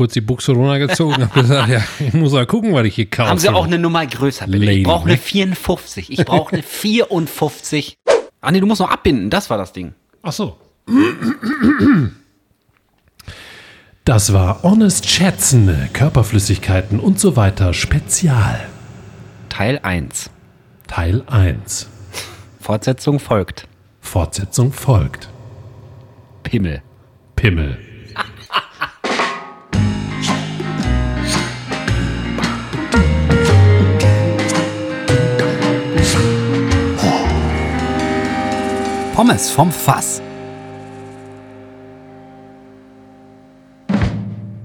kurz die Buchse runtergezogen und habe gesagt, ja, ich muss mal gucken, was ich hier kaufe. Haben Sie auch eine Nummer größer, bitte? Lady, ich brauche ne? eine 54. Ich brauche eine 54. Ah, nee, du musst noch abbinden. Das war das Ding. Ach so. Das war Honest Schätzen, Körperflüssigkeiten und so weiter Spezial. Teil 1. Teil 1. Fortsetzung folgt. Fortsetzung folgt. Pimmel. Pimmel. Pommes vom Fass.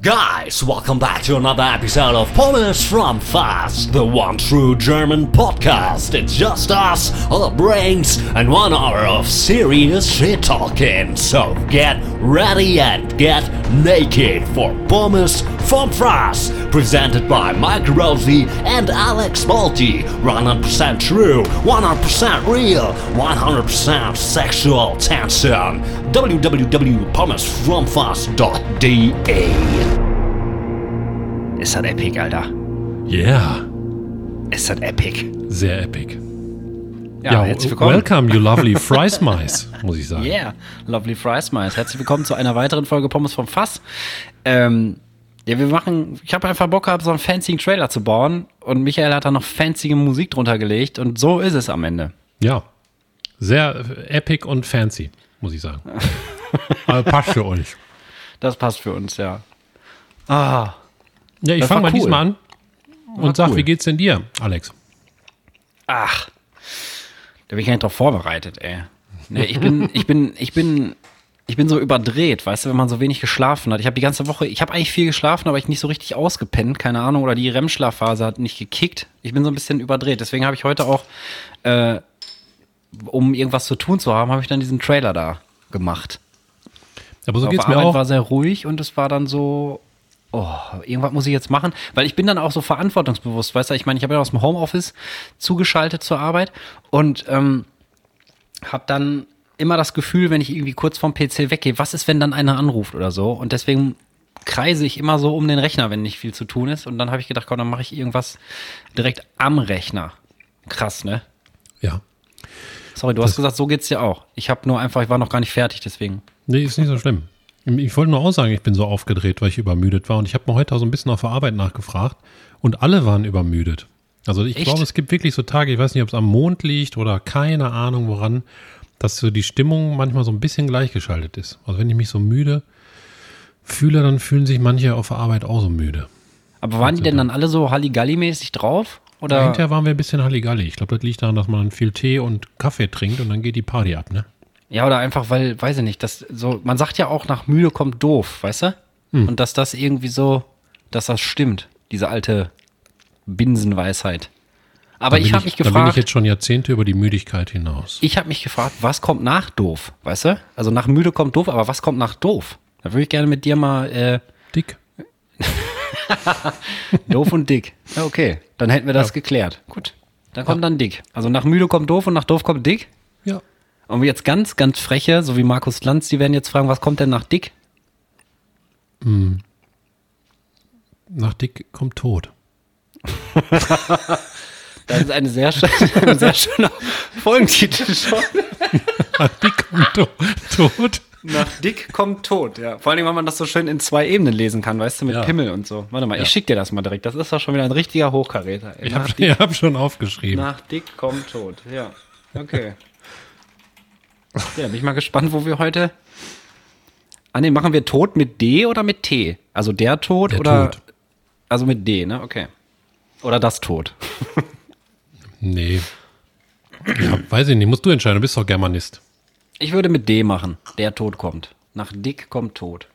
Guys, welcome back to another episode of Pommes from Fast, the one true German podcast. It's just us, our brains, and one hour of serious shit talking. So get ready and get naked for Pommes from Fast, presented by Mike Rosie and Alex Balti. 100% true, 100% real, 100% sexual tension. www.pommesfromfast.de Ist das epic, Alter. Yeah. Ist das epic. Sehr epic. Ja, herzlich willkommen. welcome, you lovely fries mice, muss ich sagen. Yeah, lovely fries, mice. Herzlich willkommen zu einer weiteren Folge Pommes vom Fass. Ähm, ja, wir machen, ich habe einfach Bock gehabt, so einen fancy Trailer zu bauen und Michael hat da noch fancy Musik drunter gelegt und so ist es am Ende. Ja. Sehr epic und fancy, muss ich sagen. Aber passt für euch. Das passt für uns, ja. Ah, Ja, ich fange war mal cool. diesmal an und sag, cool. wie geht's denn dir, Alex? ach. Bin ich gar nicht drauf vorbereitet, ey. Nee, ich bin, ich bin, ich bin, ich bin so überdreht, weißt du, wenn man so wenig geschlafen hat. Ich habe die ganze Woche, ich habe eigentlich viel geschlafen, aber ich nicht so richtig ausgepennt, keine Ahnung, oder die REM-Schlafphase hat nicht gekickt. Ich bin so ein bisschen überdreht. Deswegen habe ich heute auch, äh, um irgendwas zu tun zu haben, habe ich dann diesen Trailer da gemacht. Aber so Auf geht's mir Arbeit auch. war sehr ruhig und es war dann so, oh, irgendwas muss ich jetzt machen, weil ich bin dann auch so verantwortungsbewusst, weißt du, ich meine, ich habe ja aus dem Homeoffice zugeschaltet zur Arbeit und ähm, habe dann immer das Gefühl, wenn ich irgendwie kurz vom PC weggehe, was ist, wenn dann einer anruft oder so und deswegen kreise ich immer so um den Rechner, wenn nicht viel zu tun ist und dann habe ich gedacht, komm, dann mache ich irgendwas direkt am Rechner. Krass, ne? Ja. Sorry, du hast gesagt, so geht's dir auch. Ich habe nur einfach, ich war noch gar nicht fertig, deswegen. Nee, ist nicht so schlimm. Ich wollte nur auch sagen, ich bin so aufgedreht, weil ich übermüdet war. Und ich habe mir heute auch so ein bisschen auf der Arbeit nachgefragt. Und alle waren übermüdet. Also ich Echt? glaube, es gibt wirklich so Tage, ich weiß nicht, ob es am Mond liegt oder keine Ahnung woran, dass so die Stimmung manchmal so ein bisschen gleichgeschaltet ist. Also wenn ich mich so müde fühle, dann fühlen sich manche auf der Arbeit auch so müde. Aber waren die denn dann alle so Halligalli-mäßig drauf? Oder? Hinterher waren wir ein bisschen Halligalli. Ich glaube, das liegt daran, dass man viel Tee und Kaffee trinkt und dann geht die Party ab, ne? Ja, oder einfach, weil, weiß ich nicht, das so, man sagt ja auch, nach müde kommt doof, weißt du? Hm. Und dass das irgendwie so, dass das stimmt, diese alte Binsenweisheit. Aber ich habe mich Da bin ich gefragt, jetzt schon Jahrzehnte über die Müdigkeit hinaus. ich habe mich gefragt, was kommt nach doof, weißt du? Also nach müde kommt doof, aber was kommt nach doof? Da würde ich gerne mit dir mal äh, Dick. doof und dick. Ja, okay, dann hätten wir das geklärt. Gut, dann kommt dann dick. Also nach müde kommt doof und nach doof kommt dick. Ja. Und jetzt ganz, ganz freche, so wie Markus Lanz, die werden jetzt fragen, was kommt denn nach dick? Nach Dick kommt Tod. Das ist eine sehr, schöne, ein sehr schöner Folgentitel schon. Nach Dick kommt to Tod. Nach dick kommt tot, ja. Vor allem, weil man das so schön in zwei Ebenen lesen kann, weißt du, mit Ja. Pimmel und so. Warte mal, ich schick dir das mal direkt. Das ist doch schon wieder ein richtiger Hochkaräter. ey. Ich habe hab schon aufgeschrieben. nach dick kommt tot, ja. Okay. Ja, bin ich mal gespannt, wo wir heute. Ah, ne, machen wir Tod mit D oder mit T? Also der Tod Der oder. Tod. Also mit D, ne? Okay. Oder das Tod. Nee. Ja, weiß ich nicht, musst du entscheiden, du bist doch Germanist. Ich würde mit D machen. Der Tod kommt. Nach dick kommt tot.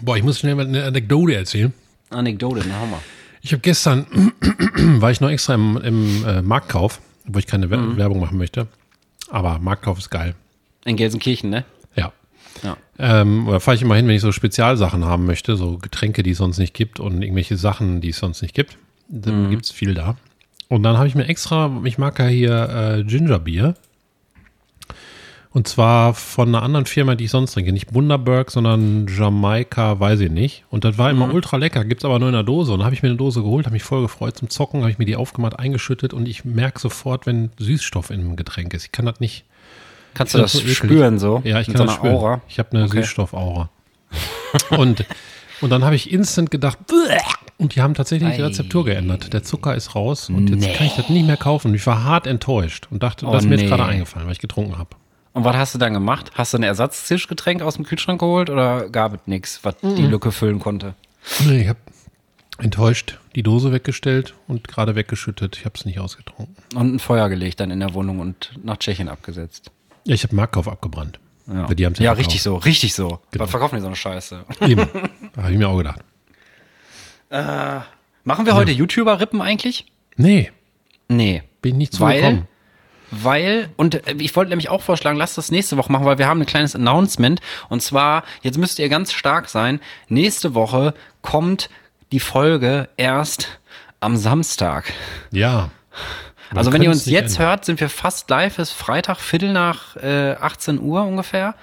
Boah, ich muss schnell mal eine Anekdote erzählen. Anekdote, na hau mal. Ich habe gestern, war ich noch extra im, im äh, Marktkauf, wo ich keine Wer- Werbung machen möchte. Aber Marktkauf ist geil. In Gelsenkirchen, ne? Ja. Ja. Ähm, da fahre ich immer hin, wenn ich so Spezialsachen haben möchte, so Getränke, die es sonst nicht gibt und irgendwelche Sachen, die es sonst nicht gibt. Dann gibt's viel da. Und dann habe ich mir extra, ich mag ja hier äh, Gingerbier. Und zwar von einer anderen Firma, die ich sonst trinke. Nicht Bundaberg, sondern Jamaika, weiß ich nicht. Und das war immer ultra lecker. Gibt's aber nur in der Dose. Und dann habe ich mir eine Dose geholt, habe mich voll gefreut zum Zocken, habe ich mir die aufgemacht, eingeschüttet und ich merke sofort, wenn Süßstoff in einem Getränk ist. Ich kann das nicht. Kannst du das so spüren so? Ja, ich kann so das spüren. Aura. Ich habe eine Okay. Süßstoffaura. und, und dann habe ich instant gedacht, und die haben tatsächlich die. Rezeptur geändert. Der Zucker ist raus und jetzt Nee. kann ich das nicht mehr kaufen. Und ich war hart enttäuscht und dachte, Oh, das ist mir nee. jetzt gerade eingefallen, weil ich getrunken habe. Und was hast du dann gemacht? Hast du ein Ersatztischgetränk aus dem Kühlschrank geholt oder gab es nichts, was die Lücke füllen konnte? Nee, ich habe enttäuscht die Dose weggestellt und gerade weggeschüttet. Ich habe es nicht ausgetrunken. Und ein Feuer gelegt dann in der Wohnung und nach Tschechien abgesetzt. Ja, ich habe Marktkauf abgebrannt. Ja, Die ja verkauft. richtig so, richtig so. Genau. Was verkaufen die so eine Scheiße? Eben. da habe ich mir auch gedacht. Machen wir heute YouTuber-Rippen eigentlich? Nee, Nee. bin ich nicht Weil, zugekommen. Weil, und äh, ich wollte nämlich auch vorschlagen, lasst das nächste Woche machen, weil wir haben ein kleines Announcement. Und zwar, jetzt müsst ihr ganz stark sein, nächste Woche kommt die Folge erst am Samstag. Ja. Man Also wenn ihr uns es jetzt ändern. hört, sind wir fast live, ist Freitag, Viertel nach äh, 18 Uhr ungefähr.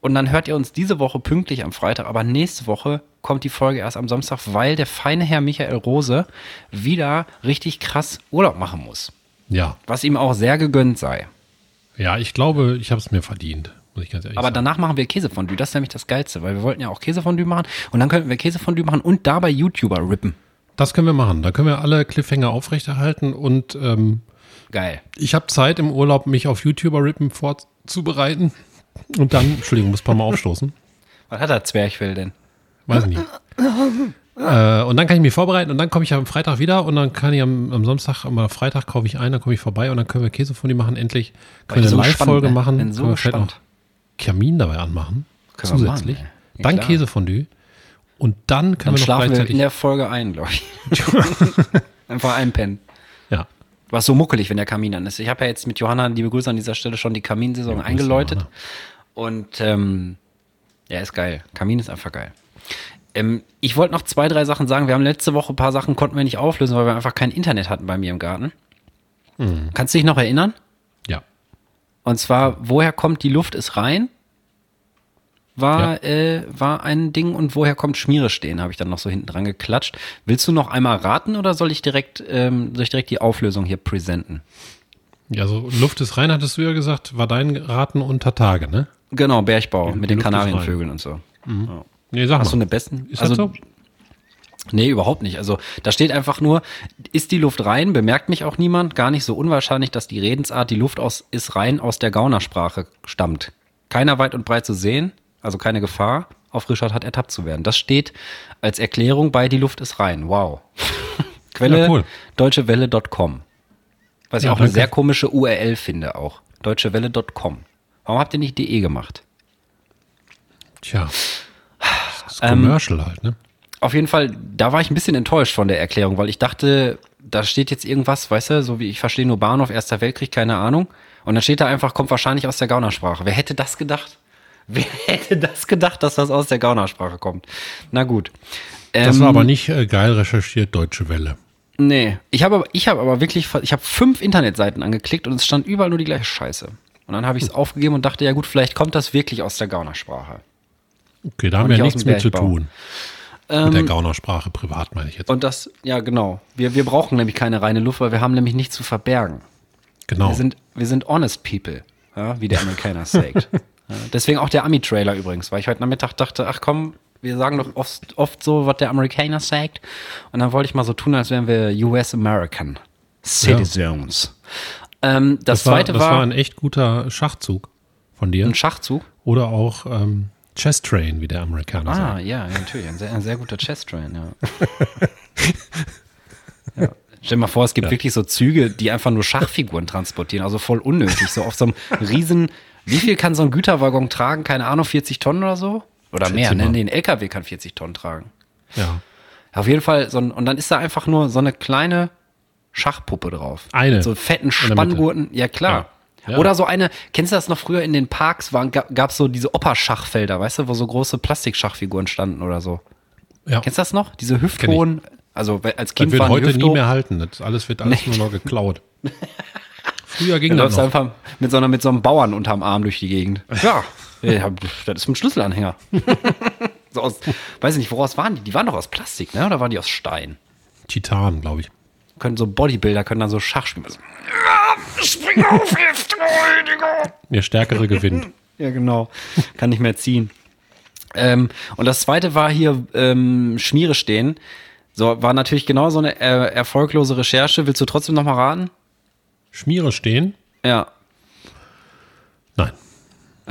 Und dann hört ihr uns diese Woche pünktlich am Freitag, aber nächste Woche kommt die Folge erst am Samstag, weil der feine Herr Michael Rose wieder richtig krass Urlaub machen muss. Ja. Was ihm auch sehr gegönnt sei. Ja, ich glaube, ich habe es mir verdient, muss ich ganz ehrlich Aber sagen. danach machen wir Käsefondue. Das ist nämlich das Geilste, weil wir wollten ja auch Käsefondue machen und dann könnten wir Käsefondue machen und dabei YouTuber rippen. Das können wir machen. Da können wir alle Cliffhanger aufrechterhalten und ähm, Geil. ich habe Zeit im Urlaub, mich auf YouTuber-Rippen vorzubereiten. Und dann, Entschuldigung, muss ein paar Mal aufstoßen. Was hat der Zwerchfell denn? Weiß ich nicht. äh, und dann kann ich mich vorbereiten und dann komme ich am Freitag wieder und dann kann ich am, am Samstag, am Freitag kaufe ich ein, dann komme ich vorbei und dann können wir Käsefondue machen. Endlich können wir eine Live-Folge ne? machen. Bin so können wir vielleicht noch Kamin dabei anmachen. Können wir zusätzlich. machen. Ja, dann klar. Käsefondue. Und dann können Dann wir noch schlafen wir gleichzeitig. in der Folge ein, glaube ich. Einfach einpennen. ja. War so muckelig, wenn der Kamin an ist. Ich habe ja jetzt mit Johanna, liebe Grüße an dieser Stelle, schon die Kaminsaison eingeläutet. Johanna. Und ähm, ja, ist geil. Kamin ist einfach geil. Ähm, ich wollte noch zwei, drei Sachen sagen. Wir haben letzte Woche ein paar Sachen konnten wir nicht auflösen, weil wir einfach kein Internet hatten bei mir im Garten. Mhm. Kannst du dich noch erinnern? Ja. Und zwar, woher kommt die Luft ist rein? War, äh, war ein Ding und woher kommt Schmiere stehen, habe ich dann noch so hinten dran geklatscht. Willst du noch einmal raten oder soll ich direkt, ähm, soll ich direkt die Auflösung hier präsenten? Ja, so Luft ist rein, hattest du ja gesagt, war dein Raten unter Tage, ne? Genau, Bergbau Die- mit den Luft. Kanarienvögeln und so. Nee, sag Hast du eine besten? Ist also, das so? Nee, überhaupt nicht. Also da steht einfach nur, ist die Luft rein, bemerkt mich auch niemand. Gar nicht so unwahrscheinlich, dass die Redensart, die Luft aus, ist rein aus der Gaunersprache stammt. Keiner weit und breit zu sehen, also keine Gefahr, auf Richard hat ertappt zu werden. Das steht als Erklärung bei Die Luft ist rein. Wow. Quelle Ja, cool. deutschewelle.com. Was ich Ja, auch eine sehr komische URL finde auch. deutschewelle.com. Warum habt ihr nicht de gemacht? Tja. Das ist Ähm, Commercial halt, ne? Auf jeden Fall, da war ich ein bisschen enttäuscht von der Erklärung, weil ich dachte, da steht jetzt irgendwas, weißt du, so wie ich verstehe nur Bahnhof, Erster Weltkrieg, keine Ahnung. Und dann steht da einfach, kommt wahrscheinlich aus der Gaunersprache. Wer hätte das gedacht? Wer hätte das gedacht, dass das aus der Gaunersprache kommt? Na gut. Das Ähm, war aber nicht äh, geil recherchiert, Deutsche Welle. Nee, ich habe aber, ich habe aber wirklich, ich habe fünf Internetseiten angeklickt und es stand überall nur die gleiche Scheiße. Und dann habe ich es aufgegeben und dachte, ja gut, vielleicht kommt das wirklich aus der Gaunersprache. Okay, da haben wir nichts mit zu tun. mit der Gaunersprache, privat meine ich jetzt. Und das, ja genau, wir, wir brauchen nämlich keine reine Luft, weil wir haben nämlich nichts zu verbergen. genau. Wir sind, wir sind honest people, ja, wie der Amerikaner sagt. ja, deswegen auch der Ami-Trailer übrigens, weil ich heute Nachmittag dachte, ach komm, wir sagen doch oft, oft so, was der Amerikaner sagt. Und dann wollte ich mal so tun, als wären wir US American Citizens. Ähm, das, das war, zweite das war, war ein echt guter Schachzug von dir. ein Schachzug. Oder auch ähm, Chess Train, wie der Amerikaner Ah, sagt. ja, ja, natürlich. Ein sehr, ein sehr guter Chess-Train, ja. ja. Stell dir mal vor, es gibt wirklich so Züge, die einfach nur Schachfiguren transportieren, also voll unnötig. So auf so einem riesen, wie viel kann so ein Güterwaggon tragen? Keine Ahnung, 40 Tonnen oder so? Oder mehr, ne? Nee, ein LKW kann 40 Tonnen tragen. Ja. Auf jeden Fall, so ein, und dann ist da einfach nur so eine kleine Schachpuppe drauf. Eine. Mit so fetten. Spanngurten. Ja, klar. Ja. Ja. Oder so eine, kennst du das noch früher in den Parks, waren, gab es so diese Opa-Schachfelder, weißt du, wo so große Plastikschachfiguren standen oder so. ja. Kennst du das noch? Diese hüfthohen, also als Das Kind wird waren die heute nie hüfthoch. mehr halten. Das alles wird alles nur noch geklaut. Früher ging Du das noch. einfach mit so, einer, mit so einem Bauern unterm Arm durch die Gegend. Ja, ja das ist ein Schlüsselanhänger. so aus, weiß ich nicht, woraus waren die? Die waren doch aus Plastik, ne? Oder waren die aus Stein? Titan, glaube ich. Können so Bodybuilder, können dann so Schach spielen. Spring auf Digga. Der Stärkere gewinnt. Ja, genau. Kann nicht mehr ziehen. Ähm, und das zweite war hier ähm, Schmiere stehen. So, war natürlich genau so eine äh, erfolglose Recherche. Willst du trotzdem noch mal raten? Schmiere stehen? Ja. Nein.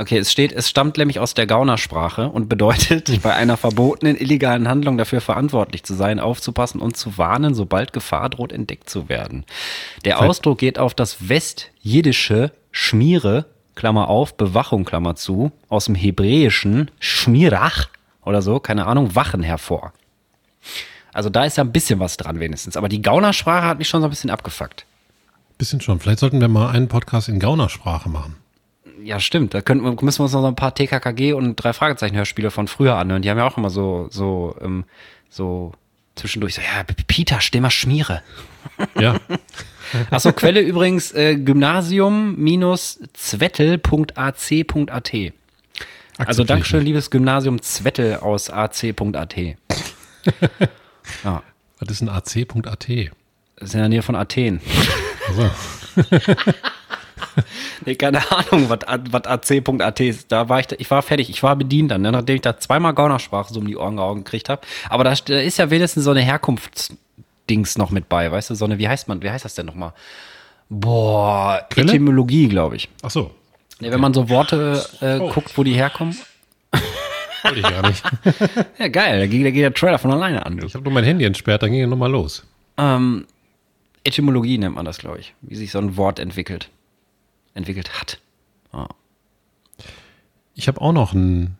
Okay, es steht, es stammt nämlich aus der Gaunersprache und bedeutet, bei einer verbotenen illegalen Handlung dafür verantwortlich zu sein, aufzupassen und zu warnen, sobald Gefahr droht, entdeckt zu werden. Der Ausdruck geht auf das westjiddische Schmiere, Klammer auf, Bewachung, Klammer zu, aus dem hebräischen Schmirach oder so, keine Ahnung, Wachen hervor. Also da ist ja ein bisschen was dran wenigstens. Aber die Gaunersprache hat mich schon so ein bisschen abgefuckt. Bisschen schon. Vielleicht sollten wir mal einen Podcast in Gaunersprache machen. Ja, stimmt. Da könnten, wir- müssen wir uns noch so ein paar TKKG und drei Fragezeichen-Hörspiele von früher anhören. Die haben ja auch immer so, so, ähm, so zwischendurch so, ja, Peter, steh mal Schmiere. Ja. Achso, Quelle übrigens äh, gymnasium-zwettel.ac.at. Also Dankeschön, liebes Gymnasium Zwettel aus ac.at. Was ist ein AC.at? Das ist in der Nähe von Athen. Also, Nee, keine Ahnung, was ac.at ist. Da war ich, ich war fertig, ich war bedient dann, ne, nachdem ich da zweimal Gaunersprache so um die Ohren gehauen gekriegt habe. Aber da, da ist ja wenigstens so eine Herkunftsdings noch mit bei, weißt du, so eine, wie heißt man, wie heißt das denn nochmal? Boah, Quelle? Etymologie, glaube ich. ach so. Nee, wenn man so Worte äh, Oh. guckt, wo die herkommen. Wollte ich gar nicht. Ja, geil, da geht, da geht der Trailer von alleine an. Ich habe nur mein Handy entsperrt, dann ging er nochmal los. Ähm, Etymologie nennt man das, glaube ich, wie sich so ein Wort entwickelt. Entwickelt hat. Ich habe auch noch einen.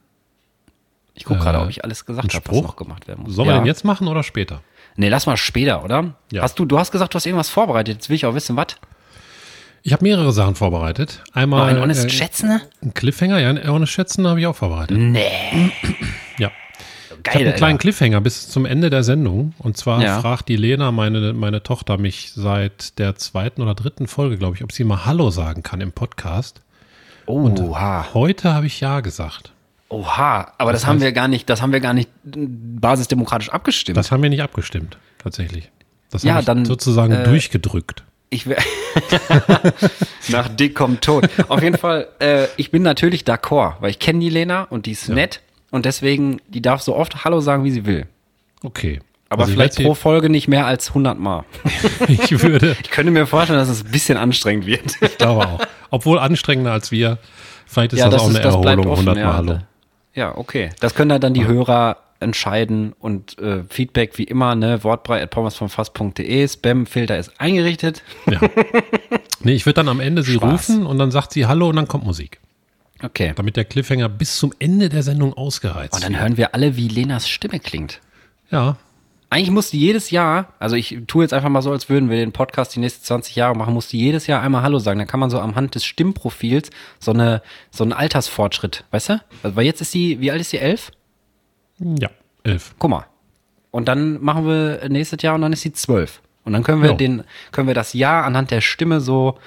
Ich gucke gerade, Äh, ob ich alles gesagt habe, was Spruch? noch gemacht werden muss. Sollen wir Ja. den jetzt machen oder später? Nee, lass mal später, oder? Ja. Hast du, du hast gesagt, du hast irgendwas vorbereitet. Jetzt will ich auch wissen, was? Ich habe mehrere Sachen vorbereitet. Oh, Einmal ein Honest äh, Schätzen? ein Cliffhanger, ja, ein Honest Schätzen habe ich auch vorbereitet. Nee. Ja. Ich habe Geil, einen kleinen Alter. Cliffhanger bis zum Ende der Sendung. Und zwar Ja. fragt die Lena, meine, meine Tochter, mich seit der zweiten oder dritten Folge, glaube ich, ob sie mal Hallo sagen kann im Podcast. Oha. Heute habe ich Ja gesagt. Oha. Aber das, haben wir gar nicht, das haben wir gar nicht äh, basisdemokratisch abgestimmt. Das haben wir nicht abgestimmt, tatsächlich. Das Ja, dann, sozusagen äh, durchgedrückt. Ich Nach Dick kommt tot. Auf jeden Fall, äh, ich bin natürlich d'accord, weil ich kenne die Lena und die ist nett und deswegen, die darf so oft Hallo sagen, wie sie will. Okay. Aber Also ich vielleicht pro Folge nicht mehr als 100 Mal. Ich würde, Ich könnte mir vorstellen, dass es ein bisschen anstrengend wird. ich glaube auch. Obwohl anstrengender als wir. Vielleicht ist das, auch eine Erholung, 100 Mal ja. Hallo. Ja, okay. Das können dann, dann die Hörer entscheiden und äh, Feedback wie immer, ne, wortbrei.pommesvomfass.de, Spam-Filter ist eingerichtet. Ja. Nee, ich würde dann am Ende sie Spaß. rufen und dann sagt sie Hallo und dann kommt Musik. Okay. Damit der Cliffhanger bis zum Ende der Sendung ausgereizt Und dann wird. hören wir alle, wie Lenas Stimme klingt. Ja, Eigentlich musste jedes Jahr, also ich tue jetzt einfach mal so, als würden wir den Podcast die nächsten 20 Jahre machen, musste jedes Jahr einmal Hallo sagen. Dann kann man so am Hand des Stimmprofils so, eine, so einen Altersfortschritt, weißt du? Also, weil jetzt ist die, wie alt ist die? Elf? ja, elf. Guck mal. Und dann machen wir nächstes Jahr und dann ist sie zwölf. Und dann können wir den, können wir das Jahr anhand der Stimme so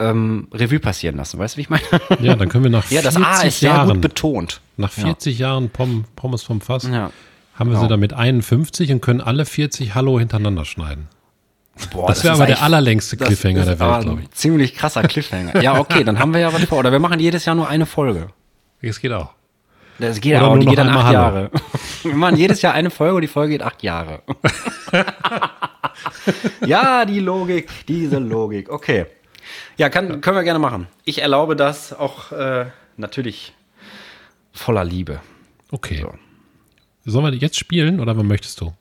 ähm, Revue passieren lassen. Weißt du, wie ich meine? Ja, dann können wir nach Ja, 40 das A ist sehr Jahren, gut betont. nach 40 Jahren Pom, Pommes vom Fass, Ja. haben wir genau. sie damit 51 und können alle 40 Hallo hintereinander schneiden. Boah, Das wäre aber der allerlängste das Cliffhanger der Welt, glaube ein Ziemlich krasser Cliffhanger. Ja, okay, dann haben wir ja was vor. Oder wir machen jedes Jahr nur eine Folge. ich. Es geht auch. Das geht Oder auch, nur die geht dann acht Hallo. Jahre. Wir machen jedes Jahr eine Folge und die Folge geht acht Jahre. ja, die Logik, diese Logik. Okay. Ja, kann, können wir gerne machen. Ich erlaube das auch äh, natürlich voller Liebe. Okay. So. Sollen wir jetzt spielen oder was möchtest du?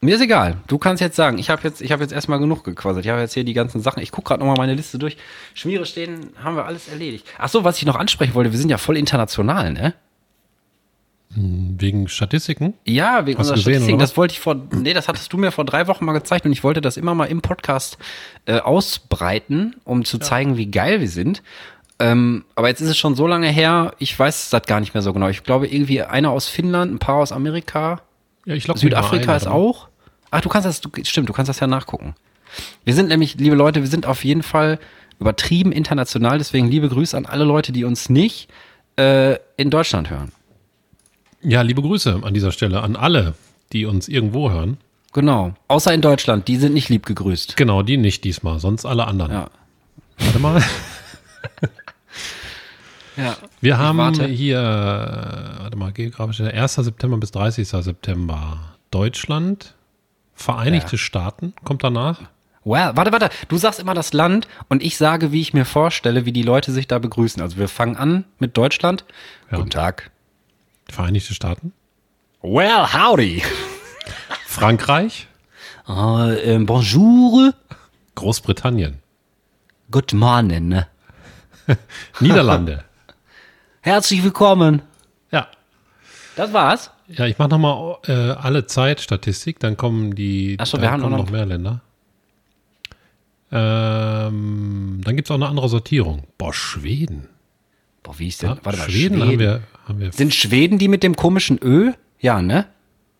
Mir ist egal. Du kannst jetzt sagen, ich habe jetzt, ich hab jetzt erstmal genug gequasselt. Ich habe jetzt hier die ganzen Sachen. Ich gucke gerade nochmal meine Liste durch. Schmiere stehen, haben wir alles erledigt. Ach so, was ich noch ansprechen wollte, wir sind ja voll international, ne? Wegen Statistiken? Ja, wegen Hast unserer gesehen, Statistik. oder Das wollte ich vor, nee, das hattest du mir vor drei Wochen mal gezeigt und ich wollte das immer mal im Podcast äh, ausbreiten, um zu zeigen, wie geil wir sind. Ähm, aber jetzt ist es schon so lange her, ich weiß das gar nicht mehr so genau. Ich glaube, irgendwie einer aus Finnland, ein paar aus Amerika, Ja, ich logge Südafrika ist auch. Ach, du kannst das, du, stimmt, du kannst das ja nachgucken. Wir sind nämlich, liebe Leute, wir sind auf jeden Fall übertrieben international. Deswegen liebe Grüße an alle Leute, die uns nicht äh, in Deutschland hören. Ja, liebe Grüße an dieser Stelle an alle, die uns irgendwo hören. Genau. Außer in Deutschland, die sind nicht lieb gegrüßt. Genau, die nicht diesmal, sonst alle anderen. Ja. Warte mal. Ja. Wir haben hier, warte mal, geografisch, 1. September bis 30. September Deutschland, Vereinigte Ja. Staaten, kommt danach. Well, warte, warte. Du sagst immer das Land und ich sage, wie ich mir vorstelle, wie die Leute sich da begrüßen. Also wir fangen an mit Deutschland. Ja. Guten Tag. Vereinigte Staaten. Well, howdy. Frankreich, Uh, ähm, bonjour. Großbritannien, Good morning. Niederlande. Herzlich willkommen. ja. Das war's. Ja, ich mache nochmal äh, alle Zeitstatistik, dann kommen die, Ach so, dann wir haben noch- noch mehr Länder. Ähm, dann gibt es auch eine andere Sortierung. Boah, Schweden. Boah, wie ist denn? Warte mal, Schweden, haben wir, haben wir Sind Schweden die mit dem komischen Ö? Ja, ne?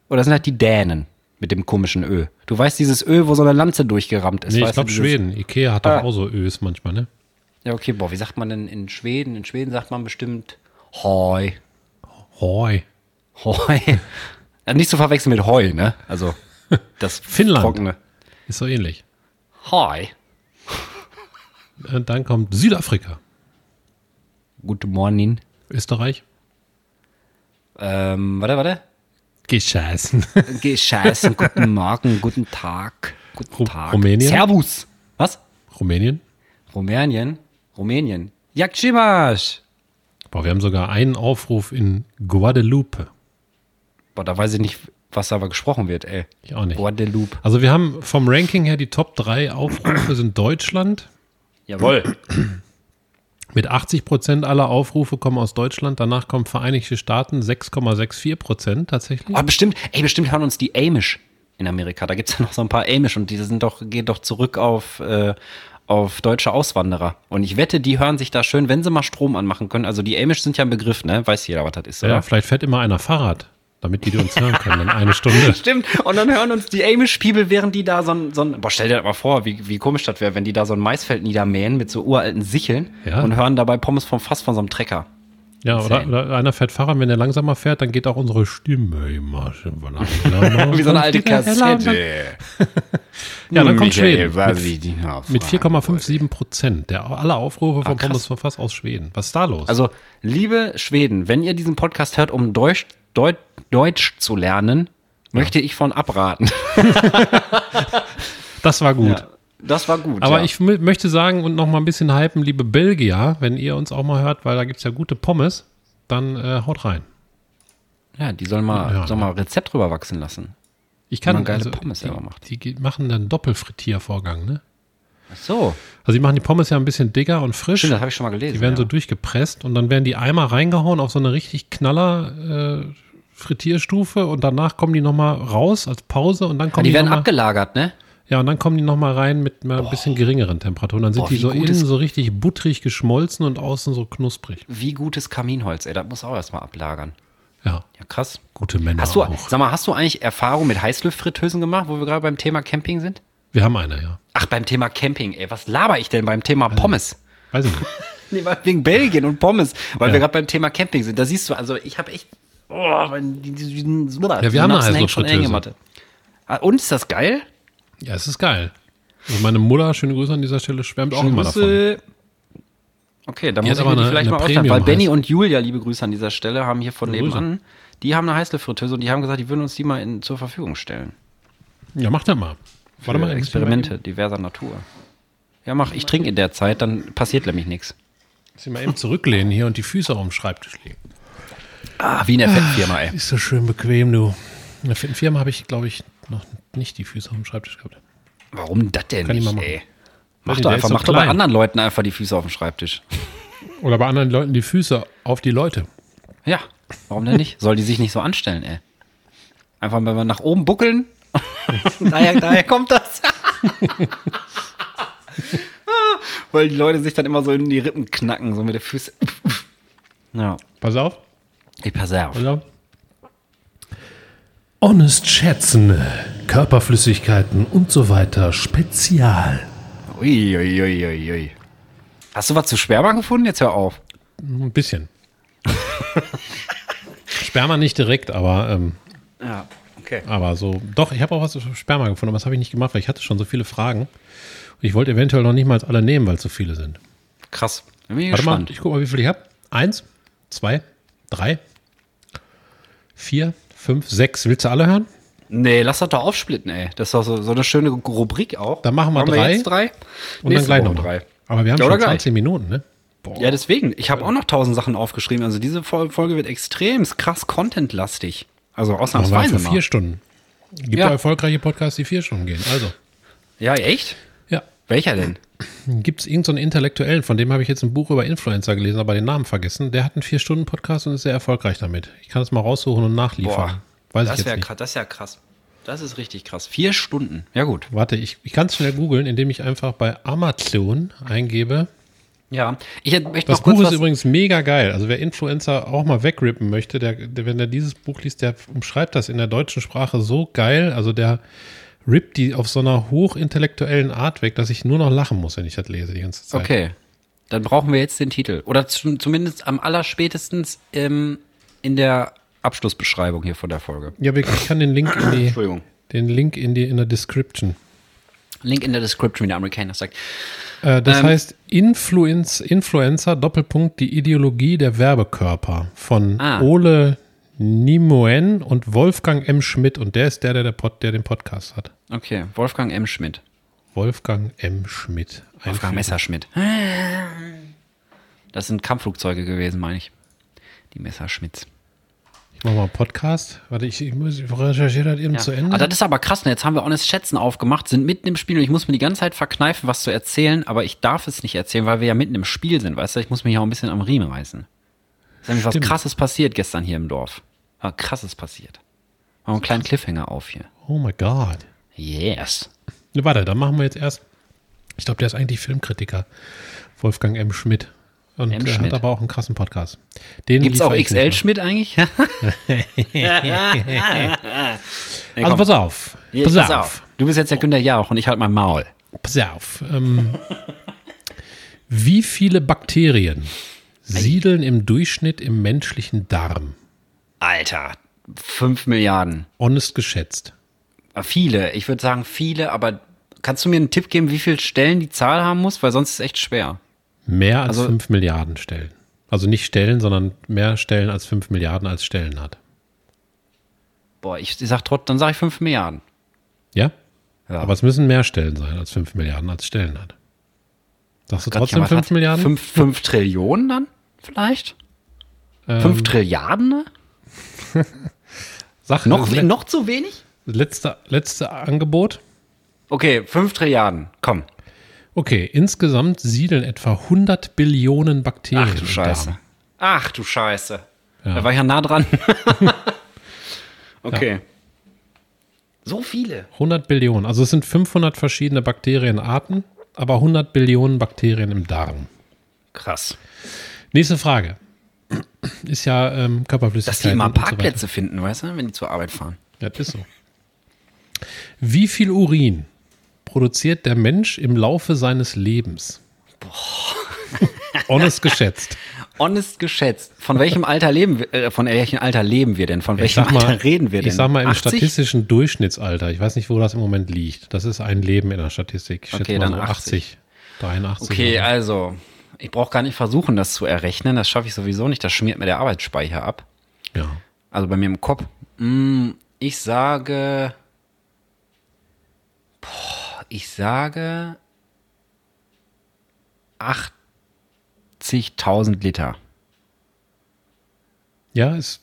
Oder sind halt die Dänen mit dem komischen Ö? Du weißt, dieses Ö, wo so eine Lanze durchgerammt ist. Nee, ich glaube Schweden. Ikea hat doch Ah. auch so Ös manchmal, ne? Ja, okay, boah, wie sagt man denn in Schweden? In Schweden sagt man bestimmt Hoi. Hoi. Hoi. Nicht zu verwechseln mit Heu, ne? Also das Finnland. trockene. Ist so ähnlich. Hoi. Äh, Dann kommt Südafrika, Guten Morning. Österreich. Ähm, warte, warte. Gescheißen. Gescheißen, guten Morgen, guten Tag. Guten Ru- Tag. Rumänien? Servus. Was? Rumänien. Rumänien? Rumänien. Jakcimasch. Boah, wir haben sogar einen Aufruf in Guadeloupe. Boah, da weiß ich nicht, was da aber gesprochen wird, ey. Ich auch nicht. Guadeloupe. Also wir haben vom Ranking her die Top 3 Aufrufe sind Deutschland. Jawohl. Mit 80 Prozent aller Aufrufe kommen aus Deutschland. Danach kommen Vereinigte Staaten 6,64 Prozent tatsächlich. Oh, bestimmt, ey, bestimmt hören uns die Amish in Amerika. Da gibt's ja noch so ein paar Amish und die sind doch, gehen doch zurück auf, äh, auf deutsche Auswanderer. Und ich wette, die hören sich da schön, wenn sie mal Strom anmachen können. Also die Amish sind ja ein Begriff, ne? Weiß jeder, was das ist, oder? Ja, vielleicht fährt immer einer Fahrrad, damit die, die uns hören können in eine Stunde. Stimmt. Und dann hören uns die Amish-People, während die da so ein, so ein, boah, stell dir das mal vor, wie, wie komisch das wäre, wenn die da so ein Maisfeld niedermähen mit so uralten Sicheln Ja. und hören dabei Pommes vom Fass von so einem Trecker. Ja, oder, oder einer fährt Fahrrad, wenn er langsamer fährt, dann geht auch unsere Stimme immer schon langsamer. Wie so eine alte Kassette. Ja, dann kommt Schweden. Mit, ich dich noch mit fragen 4,57 Prozent. Der aller Aufrufe von Ah. Pommes von Fass aus Schweden. Was ist da los? Also, liebe Schweden, wenn ihr diesen Podcast hört, um Deutsch, Deutsch, Deutsch zu lernen, möchte ich von abraten. das war gut. Ja, das war gut. Aber ja. ich mö- möchte sagen und noch mal ein bisschen hypen, liebe Belgier, wenn ihr uns auch mal hört, weil da gibt es ja gute Pommes, dann äh, haut rein. Ja, die sollen mal, Ja. sollen mal Rezept drüber wachsen lassen. Ich kann man geile also, Pommes die, selber macht. Die ge- machen einen Doppelfrittiervorgang, ne? Ach so. Also die machen die Pommes ja ein bisschen dicker und frisch. Stimmt, das habe ich schon mal gelesen. Die werden ja. so durchgepresst und dann werden die einmal reingehauen auf so eine richtig knaller äh, Frittierstufe und danach kommen die nochmal raus als Pause und dann kommen die die, werden mal, abgelagert, ne? ja und dann kommen die noch mal rein mit einer bisschen geringeren Temperaturen. Dann sind Boah, die so innen so richtig butterig geschmolzen und außen so knusprig. Wie gutes Kaminholz, ey. Das muss auch erstmal ablagern. Ja, Ja, krass. gute Männer Hast du, auch. sag mal, hast du eigentlich Erfahrung mit Heißluftfritteusen gemacht, wo wir gerade beim Thema Camping sind? Wir haben eine, ja. Ach, beim Thema Camping, ey. Was laber ich denn beim Thema Pommes? Weiß ich nicht. Nee, wegen Belgien und Pommes, weil Ja. wir gerade beim Thema Camping sind. Da siehst du, also ich habe echt. Oh, wenn die, die, die, die, Ja, wir haben eine Heißluftfritteuse. Ah, Und ist das geil? Ja, es ist geil. Also meine Mutter, schöne Grüße an dieser Stelle, schwärmt auch immer davon. Okay, dann Die muss ich mir die vielleicht mal ausleihen, weil Benny und Julia, liebe Grüße an dieser Stelle, haben hier von Grüße. nebenan, die haben eine Heißluftfritteuse und die haben gesagt, die würden uns die mal in, zur Verfügung stellen. Ja, mach das mal. Warte mal, Experimente diverser Natur. Ja, mach, ich trinke in der Zeit, dann passiert nämlich nichts. Muss ich mal eben zurücklehnen hier und die Füße auf dem Schreibtisch legen. Ah, wie in der Fettfirma, ey. Ist so schön bequem, du. In der Firma habe ich, glaube ich, noch nicht die Füße auf dem Schreibtisch gehabt. Warum das denn Kann ich nicht, mal machen. ey? Mach doch der einfach, mach doch bei anderen Leuten einfach die Füße auf dem Schreibtisch. Oder bei anderen Leuten die Füße auf die Leute. Ja, warum denn nicht? Soll die sich nicht so anstellen, ey? Einfach mal nach oben buckeln. daher, daher kommt das. Weil die Leute sich dann immer so in die Rippen knacken, so mit den Füßen. Ja. Pass auf. Ich pass auf. Auf. Honest schätzen, Körperflüssigkeiten und so weiter, Spezial. Ui, ui, ui, ui. Hast du was zu Sperma gefunden? Jetzt hör auf. Ein bisschen. Sperma nicht direkt, aber, ähm, Ja, okay. aber so. Doch, ich habe auch was zu Sperma gefunden, aber das habe ich nicht gemacht, weil ich hatte schon so viele Fragen. Und ich wollte eventuell noch nicht mal alle nehmen, weil es so viele sind. Krass. Bin ich Warte mal, gespannt. ich guck mal, wie viele ich habe. Eins, zwei, drei, vier, fünf, sechs. Willst du alle hören? Nee, lass das doch aufsplitten, ey. Das ist doch so, so eine schöne Rubrik auch. Dann machen wir drei. jetzt drei. Und Nächste dann gleich Woche noch drei. Aber wir haben Ja, schon gleich. 20 Minuten, ne? Ja, deswegen. Ich habe auch noch tausend Sachen aufgeschrieben. Also diese Fol- Folge wird extrem krass contentlastig. Also ausnahmsweise für mal. vier Stunden. Gibt Ja. ja erfolgreiche Podcasts, die vier Stunden gehen. Also, Ja, echt? Welcher denn? Gibt es irgendeinen so Intellektuellen, von dem habe ich jetzt ein Buch über Influencer gelesen, aber den Namen vergessen. Der hat einen Vier-Stunden-Podcast und ist sehr erfolgreich damit. Ich kann es mal raussuchen und nachliefern. Ich das krass. Das ist ja krass. Das ist richtig krass. Vier Stunden. Ja, gut. Warte, ich, ich kann es schnell googeln, indem ich einfach bei Amazon eingebe. Ja. Ich möchte Das noch kurz Buch ist übrigens mega geil. Also wer Influencer auch mal wegrippen möchte, der, der, wenn er dieses Buch liest, der umschreibt das in der deutschen Sprache so geil. Also der rippt die auf so einer hochintellektuellen Art weg, dass ich nur noch lachen muss, wenn ich das lese die ganze Zeit. Okay. Dann brauchen wir jetzt den Titel. Oder zum, zumindest am allerspätestens ähm, in der Abschlussbeschreibung hier von der Folge. Ja, ich kann den Link in die, Entschuldigung. den Link in die in der Description. Link in der Description, wie der Amerikaner sagt. Äh, das Ähm, heißt Influenz, Influencer Doppelpunkt die Ideologie der Werbekörper von Ah. Ole Nimoen und Wolfgang M. Schmidt und der ist der, der, der, Pod, der den Podcast hat. Okay, Wolfgang M. Schmidt. Wolfgang M. Schmidt. Wolfgang Einfügen. Messerschmidt. Das sind Kampfflugzeuge gewesen, meine ich. Die Messerschmitts. Ich mach mal Podcast. Warte, ich, ich muss ich recherchiere das eben Ja. zu Ende. Ah, das ist aber krass. Ne? Jetzt haben wir Honest Schätzen aufgemacht, sind mitten im Spiel und ich muss mir die ganze Zeit verkneifen, was zu erzählen, aber ich darf es nicht erzählen, weil wir ja mitten im Spiel sind, weißt du? Ich muss mich auch ein bisschen am Riemen reißen. Ist nämlich was Stimmt. krasses passiert gestern hier im Dorf. Was krasses passiert. Machen wir einen kleinen Cliffhanger auf hier. oh my God. Yes. Ne, warte, dann machen wir jetzt erst. Ich glaube, der ist eigentlich Filmkritiker. Wolfgang M. Schmidt. Und M. er Schmidt. hat aber auch einen krassen Podcast. Den Gibt's auch XL Schmidt eigentlich? nee. Also pass auf. Jetzt Pass, pass auf. auf. Du bist jetzt der Günter Jauch und ich halt mein Maul. Pass auf. Ähm, wie viele Bakterien siedeln im Durchschnitt im menschlichen Darm? Alter, 5 Milliarden. Honest geschätzt. Ah, Viele, ich würde sagen viele, aber kannst du mir einen Tipp geben, wie viele Stellen die Zahl haben muss? Weil sonst ist es echt schwer. Mehr als Also- 5 Milliarden Stellen. Also nicht Stellen, sondern mehr Stellen als 5 Milliarden als Stellen hat. Boah, ich, ich sag trotzdem, dann sage ich 5 Milliarden. Ja? Ja. Aber es müssen mehr Stellen sein als 5 Milliarden als Stellen hat. Sagst du trotzdem was 5 hat- Milliarden? Fünf, fünf Trillionen dann? Vielleicht? Ähm, Fünf Trilliarden? ne? Sag, Noch, le noch zu wenig? letzte, letzte Angebot. Okay, 5 Trilliarden. Komm. Okay, insgesamt siedeln etwa 100 Billionen Bakterien Ach du im Scheiße. Darm. Ach du Scheiße. Ja. Da war ich ja nah dran. okay. So viele. 100 Billionen. Also es sind 500 verschiedene Bakterienarten, aber 100 Billionen Bakterien im Darm. Krass. Nächste Frage. Ist ja ähm, Körperflüssigkeit. Dass die immer und so. Parkplätze finden, weißt du, wenn die zur Arbeit fahren. Ja, das ist so. Wie viel Urin produziert der Mensch im Laufe seines Lebens? Honest geschätzt. Honest geschätzt. Von welchem Alter leben wir, äh, von welchem Alter leben wir denn? Von welchem mal, Alter reden wir denn? ich sag mal im 80? statistischen Durchschnittsalter. Ich weiß nicht, wo das im Moment liegt. Das ist ein Leben in der Statistik. Ich schätze Okay, mal dann so 80. 83. Okay, also, ich brauche gar nicht versuchen, das zu errechnen. Das schaffe ich sowieso nicht. Das schmiert mir der Arbeitsspeicher ab. ja. Also bei mir im Kopf. Mm, ich sage. Boah, ich sage. 80.000 Liter. Ja, ist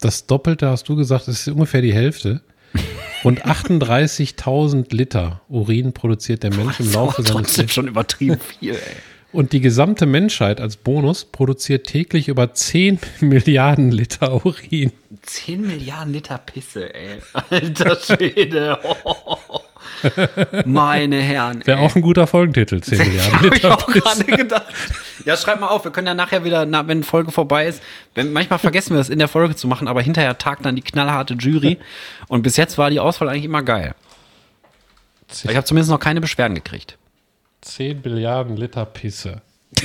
das Doppelte, hast du gesagt, ist ungefähr die Hälfte. Rund 38.000 Liter Urin produziert der Mensch im Laufe seines Lebens. schon übertrieben viel, ey. Und die gesamte Menschheit als Bonus produziert täglich über 10 Milliarden Liter Urin. 10 Milliarden Liter Pisse, ey. Alter Schwede. Meine Herren. Wäre auch ein guter Folgentitel, 10 Milliarden Habe ich Liter. auch gerade gedacht. Ja, schreibt mal auf. Wir können ja nachher wieder, na, wenn Folge vorbei ist, wenn, manchmal vergessen wir das in der Folge zu machen, aber hinterher tagt dann die knallharte Jury. Und bis jetzt war die Auswahl eigentlich immer geil. Ich habe zumindest noch keine Beschwerden gekriegt. 10 Milliarden Liter Pisse.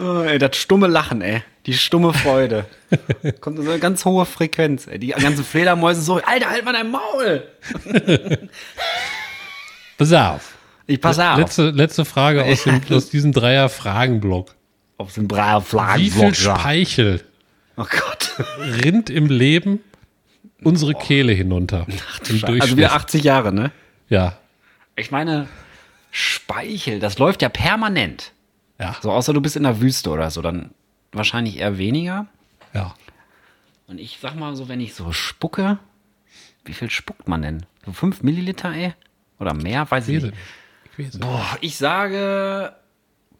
Oh, ey, das stumme Lachen, ey. Die stumme Freude. Kommt so eine ganz hohe Frequenz, ey. Die ganzen Fledermäuse so, Alter, halt mal dein Maul. Pass auf. Ich pass auf. Letzte, letzte Frage aus, dem, aus diesem Dreier-Fragenblock. Auf braven Flaggen. Wie viel Speichel Oh Gott. rinnt im Leben unsere Kehle hinunter? Im Also wir 80 Jahre, ne? ja. Ich meine, Speichel, das läuft ja permanent. Ja. So, außer du bist in der Wüste oder so, dann wahrscheinlich eher weniger. Ja. Und ich sag mal so, wenn ich so spucke, wie viel spuckt man denn? So 5 Milliliter, ey? Oder mehr? Weiß ich Ich nicht. Ich. Boah, ich sage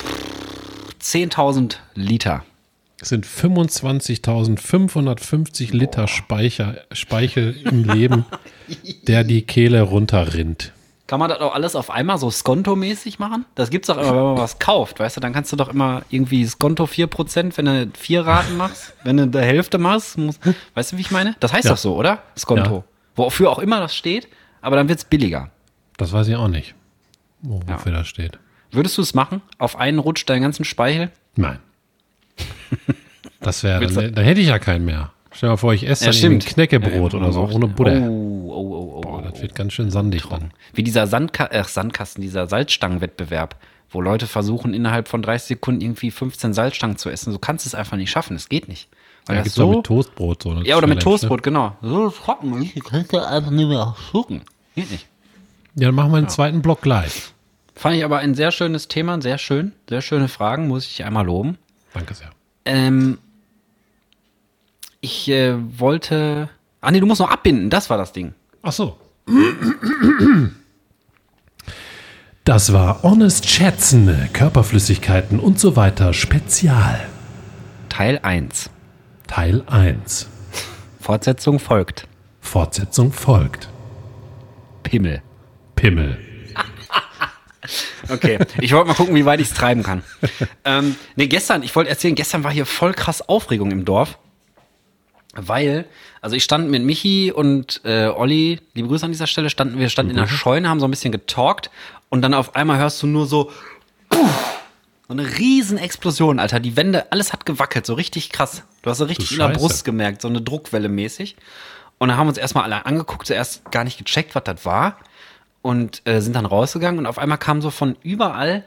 pff, 10.000 Liter. Es sind 25.550 Liter Speicher, Speichel im Leben, der die Kehle runterrinnt. Kann man das auch alles auf einmal so Skonto-mäßig machen? Das gibt's doch immer, wenn man was kauft, weißt du? Dann kannst du doch immer irgendwie Skonto 4%, wenn du vier Raten machst, wenn du der Hälfte machst. Musst, weißt du, wie ich meine? Das heißt Ja. doch so, oder? Skonto. Ja. Wofür auch immer das steht, aber dann wird's billiger. Das weiß ich auch nicht, wo, wofür das steht. Würdest du es machen? Auf einen Rutsch deinen ganzen Speichel? Nein. Das wäre, dann, dann hätte ich ja keinen mehr. Stell dir mal vor, ich esse Ja, dann ein. Knäckebrot Ja, oder so, ohne Butter. Oh, oh, oh, oh. Boah, das wird ganz schön sandig dann. Wie dieser Sandka äh, Sandkasten, dieser Salzstangenwettbewerb, wo Leute versuchen, innerhalb von 30 Sekunden irgendwie 15 Salzstangen zu essen. Du kannst es einfach nicht schaffen. Es geht nicht. Weil Da das so, mit Toastbrot so. eine ja, oder mit Challenge, Toastbrot, genau. So trocken. Ich kannst du einfach nicht mehr schlucken. Geht nicht. Ne? Ja, dann machen wir den zweiten Block gleich. Fand ich aber ein sehr schönes Thema, sehr schön. Sehr schöne Fragen, muss ich einmal loben. Danke sehr. Ähm, ich äh, wollte. Ah, nee, du musst noch abbinden. Das war das Ding. Ach so. Das war Honest Schätzen, Körperflüssigkeiten und so weiter Spezial. Teil 1. Teil 1. Fortsetzung folgt. Fortsetzung folgt. Pimmel. Pimmel. Okay, ich wollte mal gucken, wie weit ich es treiben kann. ähm, nee, gestern, ich wollte erzählen, gestern war hier voll krass Aufregung im Dorf. Weil, also ich stand mit Michi und äh, Olli, liebe Grüße an dieser Stelle, standen wir standen in der Scheune, haben so ein bisschen getalkt und dann auf einmal hörst du nur so, puff, so eine riesen Explosion, Alter. Die Wände, alles hat gewackelt, so richtig krass. Du hast so richtig in der. Brust gemerkt, so eine Druckwelle mäßig. Und dann haben wir uns erstmal alle angeguckt, zuerst gar nicht gecheckt, was das war. Und äh, sind dann rausgegangen und auf einmal kam so von überall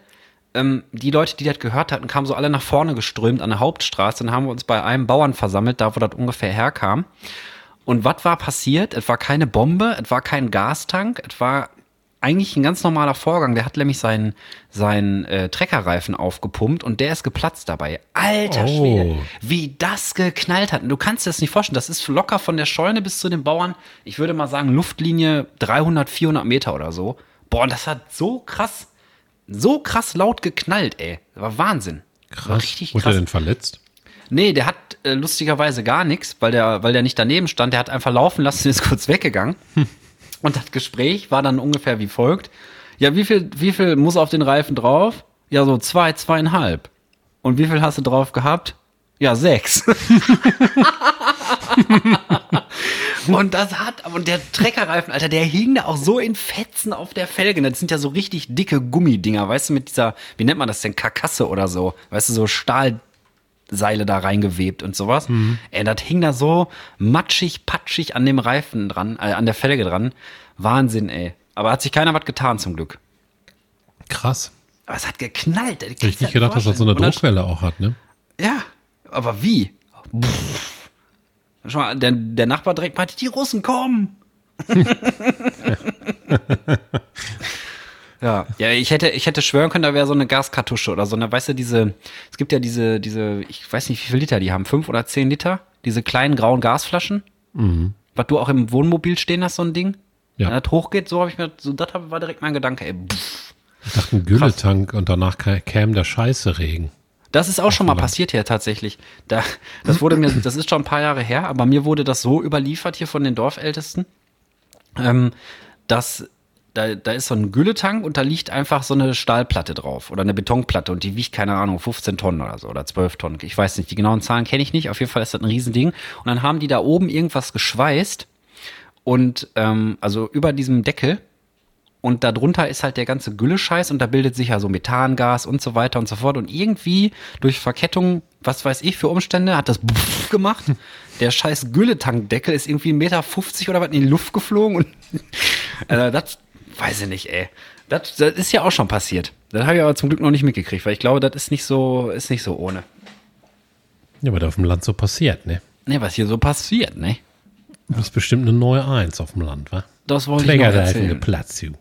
ähm, die Leute, die das gehört hatten, kamen so alle nach vorne geströmt an der Hauptstraße. Dann haben wir uns bei einem Bauern versammelt, da wo das ungefähr herkam. Und was war passiert? Es war keine Bombe, es war kein Gastank, es war eigentlich ein ganz normaler Vorgang. Der hat nämlich seinen, seinen äh, Treckerreifen aufgepumpt und der ist geplatzt dabei. Alter Oh. Schwede, wie das geknallt hat. Und du kannst dir das nicht vorstellen. Das ist locker von der Scheune bis zu den Bauern. Ich würde mal sagen, Luftlinie 300, 400 Meter oder so. Boah, und das hat so krass, so krass laut geknallt, ey. Das war Wahnsinn. Das War Krass. richtig Wurde er krass. denn verletzt? Nee, der hat äh, lustigerweise gar nichts, weil der, weil der nicht daneben stand. Der hat einfach laufen lassen, ist kurz weggegangen. Und das Gespräch war dann ungefähr wie folgt. Ja, wie viel, wie viel muss auf den Reifen drauf? Ja, so zwei, zweieinhalb. Und wie viel hast du drauf gehabt? Ja, sechs. und das hat, und der Treckerreifen, Alter, der hing da auch so in Fetzen auf der Felge. Das sind ja so richtig dicke Gummidinger, weißt du, mit dieser, wie nennt man das denn, Karkasse oder so. Weißt du, so Stahlseile da reingewebt und sowas. Ey, das hing da so matschig, patschig an dem Reifen dran, äh, an der Felge dran. Wahnsinn, ey. Aber hat sich keiner was getan zum Glück. Krass. Aber es hat geknallt. Hätte ich nicht gedacht, dass das so eine Druckwelle auch hat, ne? Ja, aber wie? Pff. Schau mal, der, der Nachbar direkt meinte, die Russen kommen. ja, ja, ich hätte, ich hätte schwören können, da wäre so eine Gaskartusche oder so. eine, weißt du, diese, es gibt ja diese, diese, ich weiß nicht, wie viel Liter die haben, fünf oder zehn Liter, diese kleinen grauen Gasflaschen, was du auch im Wohnmobil stehen hast, so ein Ding. Ja. Wenn das hochgeht, so habe ich mir, so das war direkt mein Gedanke, ey. Pff. Ich dachte, ein Gülletank und danach kä- käme der scheiße Regen. Das ist auch schon mal passiert hier tatsächlich. Da, das wurde mir, das ist schon ein paar Jahre her, aber mir wurde das so überliefert hier von den Dorfältesten, ähm, dass da, da ist so ein Gülletank und da liegt einfach so eine Stahlplatte drauf oder eine Betonplatte und die wiegt, keine Ahnung, 15 Tonnen oder so oder 12 Tonnen. Ich weiß nicht, die genauen Zahlen kenne ich nicht. Auf jeden Fall ist das ein Riesending. Und dann haben die da oben irgendwas geschweißt und ähm, also über diesem Deckel und darunter ist halt der ganze Gülle-Scheiß und da bildet sich ja so Methangas und so weiter und so fort. Und irgendwie durch Verkettung, was weiß ich für Umstände, hat das gemacht. Der scheiß Gülletankdeckel ist irgendwie 1,50 Meter oder was in die Luft geflogen. Und also das weiß ich nicht, ey. Das, das ist ja auch schon passiert. Das habe ich aber zum Glück noch nicht mitgekriegt, weil ich glaube, das ist nicht so, ist nicht so ohne. Ja, was auf dem Land so passiert, ne? Ne, was hier so passiert, ne? Das ist bestimmt eine neue Eins auf dem Land, wa? Das wollte ich noch erzählen. geplatzt, du.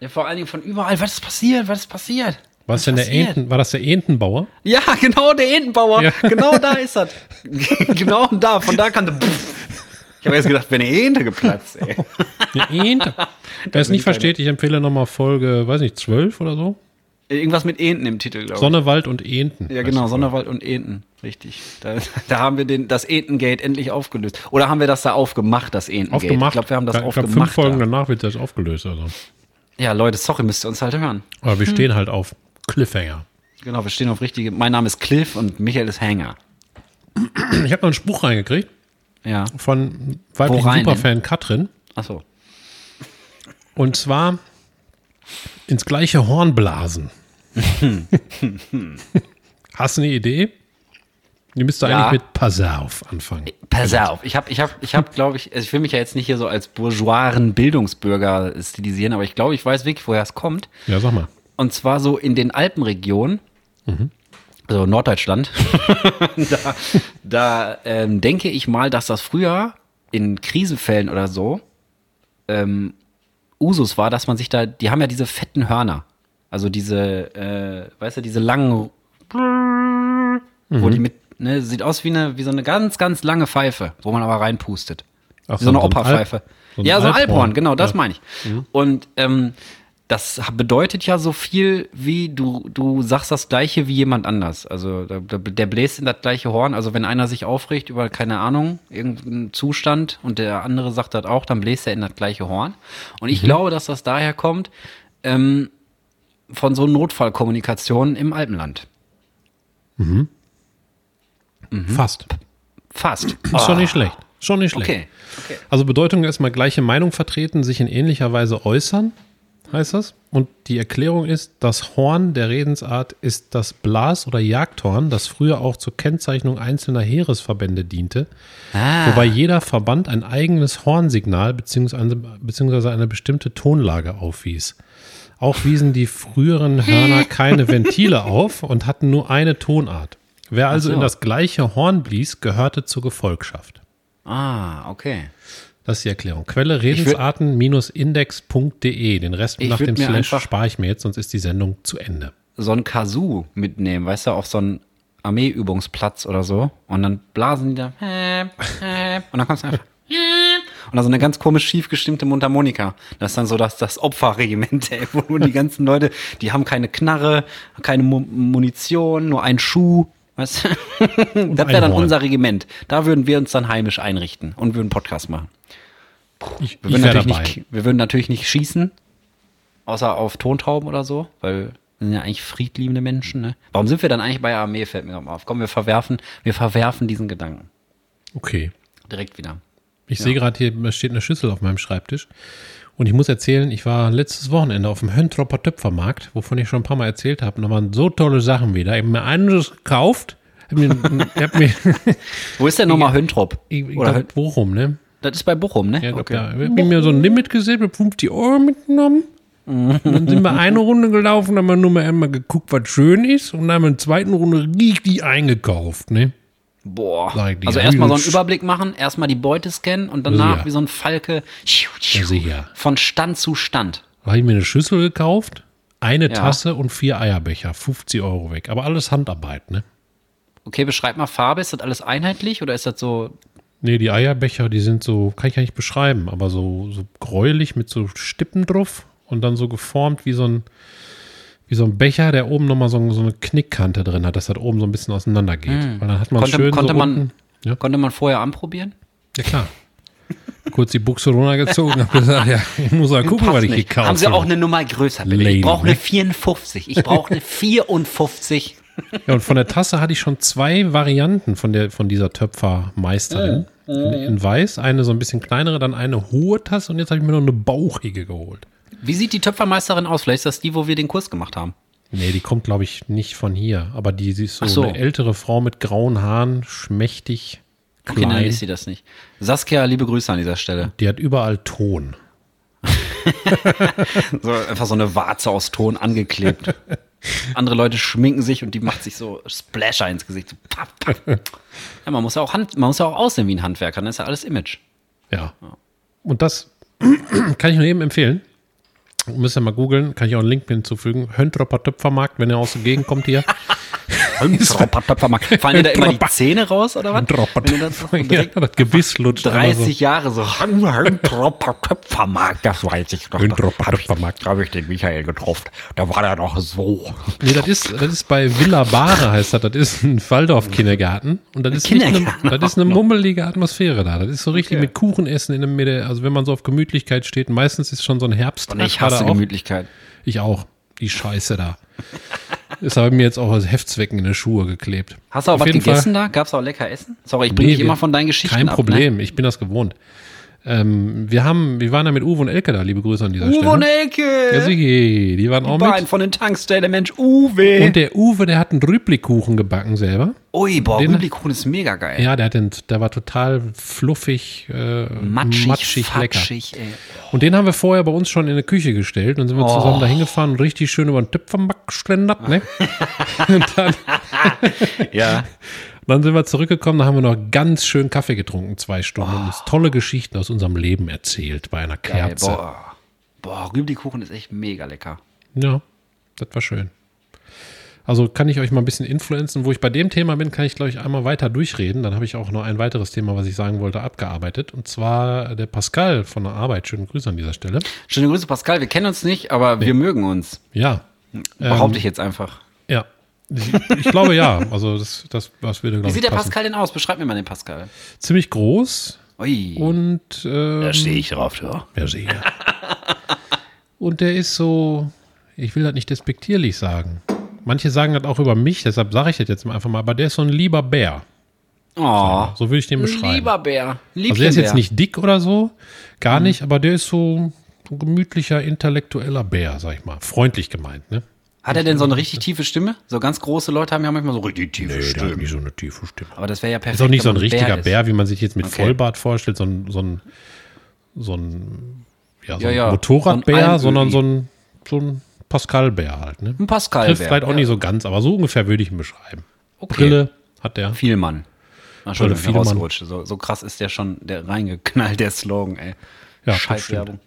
Ja, vor allen Dingen von überall. Was ist passiert? Was ist passiert? Was denn der? Enten, war das der Entenbauer? Ja, genau, der Entenbauer. Ja. Genau da ist das. genau da. Von da kann der. Ich habe jetzt gedacht, wenn eine Ente geplatzt, ey. Eine Ente. Wer es nicht versteht, ich empfehle nochmal Folge, weiß nicht, 12 oder so. Irgendwas mit Enten im Titel, glaube ich. Sonne, Wald und Enten. ja, genau, Sonderwald und Enten. Richtig. Da, da haben wir den, das Entengate endlich aufgelöst. Oder haben wir das da aufgemacht, das Entengate? Aufgemacht. Ich glaube, wir haben das ich glaub, aufgemacht. fünf Folgen da. danach wird das aufgelöst. Also. Ja, Leute, sorry, müsst ihr uns halt hören. Aber Hm. wir stehen halt auf Cliffhanger. Genau, wir stehen auf richtige. Mein Name ist Cliff und Michael ist Hanger. Ich habe noch einen Spruch reingekriegt Ja. von weiblichen Superfan Katrin. Achso. Und zwar ins gleiche Horn blasen. Hast du eine Idee? Die müsste Ja. eigentlich mit Pass auf anfangen. Pass auf, ich habe, ich habe, ich habe, glaube ich, also ich will mich ja jetzt nicht hier so als bourgeoisen Bildungsbürger stilisieren, aber ich glaube, ich weiß wirklich, woher es kommt. Ja, sag mal. Und zwar so in den Alpenregionen, also Norddeutschland, da, da ähm, denke ich mal, dass das früher in Krisenfällen oder so ähm, Usus war, dass man sich da, die haben ja diese fetten Hörner, also diese, äh, weißt du, diese langen, wo die mit, ne, sieht aus wie eine, wie so eine ganz, ganz lange Pfeife, wo man aber reinpustet. Ach Wie so eine ein Operpfeife. So ein ja, so ein Alphorn. Genau, das Ja. meine ich. Und ähm, das bedeutet ja so viel wie du, du sagst das gleiche wie jemand anders. Also der, der bläst in das gleiche Horn. Also wenn einer sich aufregt über, keine Ahnung, irgendeinen Zustand und der andere sagt das auch, dann bläst er in das gleiche Horn. Und ich glaube, dass das daher kommt ähm, von so Notfallkommunikation im Alpenland. Fast. Fast. Ist schon nicht schlecht. Schon nicht schlecht. Ah. Okay. okay. Also Bedeutung erstmal gleiche Meinung vertreten, sich in ähnlicher Weise äußern, heißt das. Und die Erklärung ist, das Horn der Redensart ist das Blas- oder Jagdhorn, das früher auch zur Kennzeichnung einzelner Heeresverbände diente, Ah. wobei jeder Verband ein eigenes Hornsignal bzw. beziehungsweise eine bestimmte Tonlage aufwies. Auch wiesen die früheren Hörner keine Ventile auf und hatten nur eine Tonart. Wer also so. in das gleiche Horn blies, gehörte zur Gefolgschaft. Ah, okay. Das ist die Erklärung. Quelle redensarten-index.de. Den Rest nach dem Slash spare ich mir jetzt, sonst ist die Sendung zu Ende. so ein Kazoo mitnehmen, weißt du, auf so einen Armeeübungsplatz oder so. Und dann blasen die da. Und dann kommst du einfach. Und dann so eine ganz komisch schief gestimmte Mundharmonika. Das ist dann so das, das Opferregiment, ey, wo die ganzen Leute, die haben keine Knarre, keine Mu Munition, nur einen Schuh. Weißt du? Das wäre dann unser Regiment. Da würden wir uns dann heimisch einrichten und würden Podcast machen. Ich, Wir würden, natürlich dabei. nicht, wir würden natürlich nicht schießen, außer auf Tontauben oder so, weil wir sind ja eigentlich friedliebende Menschen. Ne? Warum sind wir dann eigentlich bei der Armee, fällt mir noch mal auf. Komm, wir verwerfen, wir verwerfen diesen Gedanken. Okay. Direkt wieder. Ich sehe gerade hier, da steht eine Schüssel auf meinem Schreibtisch. Und ich muss erzählen, ich war letztes Wochenende auf dem Höntropper Töpfermarkt, wovon ich schon ein paar Mal erzählt habe. Und da waren so tolle Sachen wieder. Ich habe mir einiges gekauft. Hab mir, hab mir, Wo ist denn nochmal Höntrop? ich, ich Oder glaub, Bochum, ne? Das ist bei Bochum, ne? Ja, okay. ja. Ich habe mir so ein Limit gesehen, mit 50 Euro mitgenommen. Und dann sind wir eine Runde gelaufen, haben wir nur mal einmal geguckt, was schön ist. Und dann haben wir in der zweiten Runde richtig eingekauft, ne? Boah. Also erstmal so einen. Überblick machen, erstmal die Beute scannen und danach wie so ein Falke sicher. von Stand zu Stand. Da habe ich mir eine Schüssel gekauft, eine Ja. Tasse und vier Eierbecher. 50 Euro weg. Aber alles Handarbeit, ne? Okay, beschreib mal Farbe. Ist das alles einheitlich oder ist das so Nee, die Eierbecher, die sind so, kann ich gar nicht beschreiben, aber so, so gräulich mit so Stippen drauf und dann so geformt wie so ein, wie so ein Becher, der oben nochmal so, so eine Knickkante drin hat, dass das oben so ein bisschen auseinander geht. Weil dann hat man. Konnte- schön konnte so man- unten, ja, Konnte man vorher anprobieren? ja klar. Kurz die Buchse runtergezogen und gesagt, ja, ich muss mal gucken, was ich nicht. gekauft Haben Sie auch eine Nummer größer, bitte? Ich brauche ne? eine 54. Ich brauche eine 54. Ja, und von der Tasse hatte ich schon zwei Varianten von, der, von dieser Töpfermeisterin. In, in weiß, eine so ein bisschen kleinere, dann eine hohe Tasse und jetzt habe ich mir noch eine bauchige geholt. Wie sieht die Töpfermeisterin aus? Vielleicht ist das die, wo wir den Kurs gemacht haben. Nee, die kommt, glaube ich, nicht von hier. Aber die, sie ist so, so. eine ältere Frau mit grauen Haaren, schmächtig, Okay, dann klein. ist sie das nicht. Saskia, liebe Grüße an dieser Stelle. die hat überall Ton. So, einfach so eine Warze aus Ton angeklebt. Andere Leute schminken sich und die macht sich so Splasher ins Gesicht. So paff, paff. Ja, man muss ja auch Hand, man muss ja auch aussehen wie ein Handwerker, das ist ja alles Image. Ja. Und das kann ich nur eben empfehlen. Müsst ihr mal googeln, kann ich auch einen Link hinzufügen. Höntropper Töpfermarkt, wenn ihr aus der Gegend kommt hier. Fallen dir da immer die Zähne raus oder was? Wenn das so ja, direkt das Gebiss lutscht. einmal 30 Jahre so. Töpfermarkt, das weiß ich noch. Töpfermarkt. Da habe ich den Michael getroffen. Da war er noch so. So. Nee, das ist, das ist bei Villa Bare heißt das. Das ist ein Waldorf-Kindergarten. Und das ist, eine, das ist eine mummelige Atmosphäre da. Das ist so richtig mit Kuchenessen in der Mitte. Also wenn man so auf Gemütlichkeit steht, meistens ist schon so ein Herbst. Und ich hasse. Gemütlichkeit. Ich auch. Die Scheiße da. Ist aber mir jetzt auch als Heftzwecken in die Schuhe geklebt. Hast du auch Auf was gegessen Fall- da? Gab's auch lecker Essen? Sorry, ich bringe Nee, dich immer von deinen Geschichten Kein ab, Problem, ich bin das gewohnt. Ähm, wir haben, wir waren da mit Uwe und Elke da, liebe Grüße an dieser Ne? Uwe und Stelle. Elke! Ja, Sigi, die waren auch Bein mit. von den Tankstellen, Mensch, Uwe. Und der Uwe, der hat einen Rüblikuchen gebacken selber. Ui, boah, Den- Rüblikuchen ist mega geil. Ja, der, hat den, der war total fluffig, äh, matschig, matschig, lecker. fatschig, ey. Und den haben wir vorher bei uns schon in der Küche gestellt. Dann sind wir Oh. zusammen da hingefahren und richtig schön über den Töpfermarkt geschlendert, ne? und dann, Ja. dann sind wir zurückgekommen, da haben wir noch ganz schön Kaffee getrunken, zwei Stunden, und uns tolle Geschichten aus unserem Leben erzählt bei einer Geil, Kerze. boah. Boah, Rüblikuchen ist echt mega lecker. Ja, das war schön. Also kann ich euch mal ein bisschen influenzen. Wo ich bei dem Thema bin, kann ich, glaube ich, einmal weiter durchreden. Dann habe ich auch noch ein weiteres Thema, was ich sagen wollte, abgearbeitet. Und zwar der Pascal von der Arbeit. Schönen Grüße an dieser Stelle. Schöne Grüße, Pascal. Wir kennen uns nicht, aber wir mögen uns. Ja. Behaupte ich jetzt einfach. Ja. Ich, ich glaube ja. Also das, das was würde, Wie glaube ich, sieht der passen. Pascal denn aus? Beschreib mir mal den Pascal. Ziemlich groß Ui. und ähm, Stehe ich drauf, ja. Ja, sicher. Und der ist so, ich will das nicht despektierlich sagen. Manche sagen das auch über mich, deshalb sage ich das jetzt mal einfach mal, aber der ist so ein lieber Bär. oh, So würde ich den beschreiben. lieber Bär. Liebchen also der ist jetzt Bär. nicht dick oder so, gar nicht, aber der ist so ein gemütlicher, intellektueller Bär, sag ich mal. Freundlich gemeint, ne? Hat er denn so eine richtig tiefe Stimme? So ganz große Leute haben ja manchmal so richtig tiefe Nee, der hat Stimmen. nicht so eine tiefe Stimme. Aber das wäre ja perfekt. Ist auch nicht so ein man richtiger ist. Bär, wie man sich jetzt mit Okay. Vollbart vorstellt, so ein, so ein, so ein, ja, so Ja, ein ja. Motorradbär, So ein sondern so ein, so ein Pascal-Bär halt, ne? Ein Pascal Trifft Bär. vielleicht auch ja. nicht so ganz, aber so ungefähr würde ich ihn beschreiben. Okay. Brille hat der. Vielmann. Ach, Entschuldigung, Vielmann. rausgerutscht. So, so krass ist der schon, der reingeknallt, der Slogan, ey. Ja, das Scheiß stimmt. Werbung.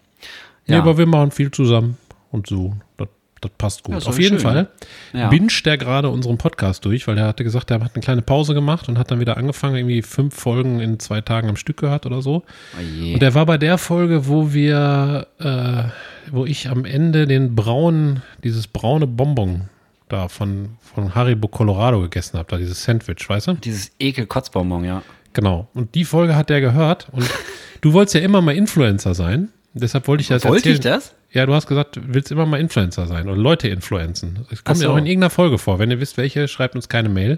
Nee, Ja. aber wir machen viel zusammen und so. Das, das passt gut. Ja, ist Auf jeden schön. Fall Ja. binscht der gerade unseren Podcast durch, weil der hatte gesagt, der hat eine kleine Pause gemacht und hat dann wieder angefangen, irgendwie fünf Folgen in zwei Tagen am Stück gehört oder so. Oh. Und der war bei der Folge, wo wir, äh, wo ich am Ende den braunen, dieses braune Bonbon da von, von Haribo Colorado gegessen habe, da dieses Sandwich, weißt du? Dieses Ekel-Kotzbonbon, ja. Genau. Und die Folge hat der gehört. Und du wolltest ja immer mal Influencer sein. Deshalb wollte ich das Wollte erzählen. ich das? Ja, du hast gesagt, du willst immer mal Influencer sein oder Leute influenzen. Das kommt Ach ja so. auch in irgendeiner Folge vor. Wenn ihr wisst, welche, schreibt uns keine Mail.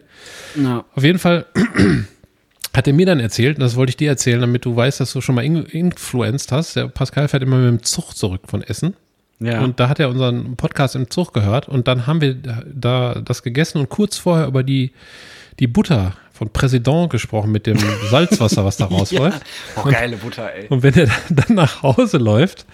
Ja. Auf jeden Fall hat er mir dann erzählt, und das wollte ich dir erzählen, damit du weißt, dass du schon mal in- influenced hast. Der Pascal fährt immer mit dem Zug zurück von Essen. Ja. Und da hat er unseren Podcast im Zug gehört und dann haben wir da das gegessen und kurz vorher über die, die Butter von Präsident gesprochen mit dem Salzwasser, was da rausläuft. Oh, geile Butter, ey. Und wenn er dann nach Hause läuft,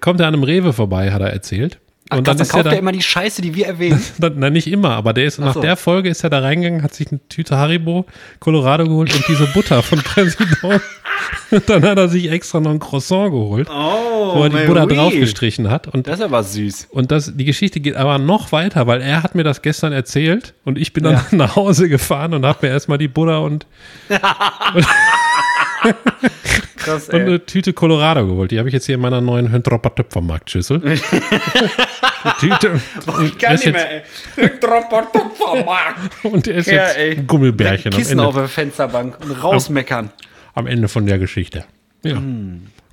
kommt er an einem Rewe vorbei, hat er erzählt. Ach, und dann ist kauft er er da, immer die Scheiße, die wir erwähnen. dann, na, nicht immer, aber der ist nach so. der Folge ist er da reingegangen, hat sich eine Tüte Haribo Colorado geholt und diese Butter von Präsident. Und dann hat er sich extra noch ein Croissant geholt, Oh, wo er die Butter draufgestrichen hat. Und Das ist aber süß. und das, die Geschichte geht aber noch weiter, weil er hat mir das gestern erzählt und ich bin dann Ja. nach Hause gefahren und habe mir erstmal die Butter und, Krass, und eine Tüte Colorado geholt. Die habe ich jetzt hier in meiner neuen Höntropper Töpfermarktschüssel. Tüte. Ich kann nicht mehr, ey. und er ist Ja, jetzt ey. ein Gummibärchen am Kissen auf der Fensterbank und rausmeckern. am Ende von der Geschichte. Ja.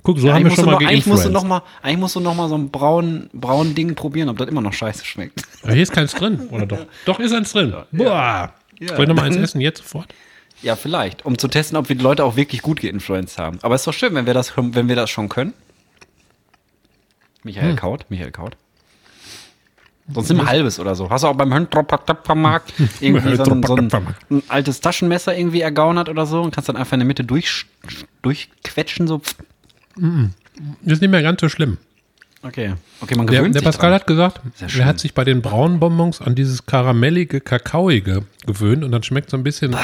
Guck, so haben wir schon mal eigentlich, musst du geinfluenced. noch mal, eigentlich musst du noch mal so ein braun, braun Ding probieren, ob das immer noch scheiße schmeckt. Aber hier ist keins drin, oder doch? Doch, ist eins drin. Boah. Soll ich noch mal eins dann- essen, jetzt sofort? Ja, vielleicht. Um zu testen, ob wir die Leute auch wirklich gut geinfluenced haben. Aber es ist doch schön, wenn wir das, schon- wenn wir das schon können. Michael Kaut, Michael Kaut. Sonst nimm ein halbes oder so. Hast du auch beim Höntropaktappermarkt irgendwie so ein, so ein, ein altes Taschenmesser irgendwie ergaunert oder so und kannst dann einfach in der Mitte durch, durchquetschen, so. Ist nicht mehr ganz so schlimm. Okay. Okay, man Der, gewöhnt der sich Pascal dran. hat gesagt, er hat sich bei den braunen Bonbons an dieses karamellige, kakaoige gewöhnt und dann schmeckt so ein bisschen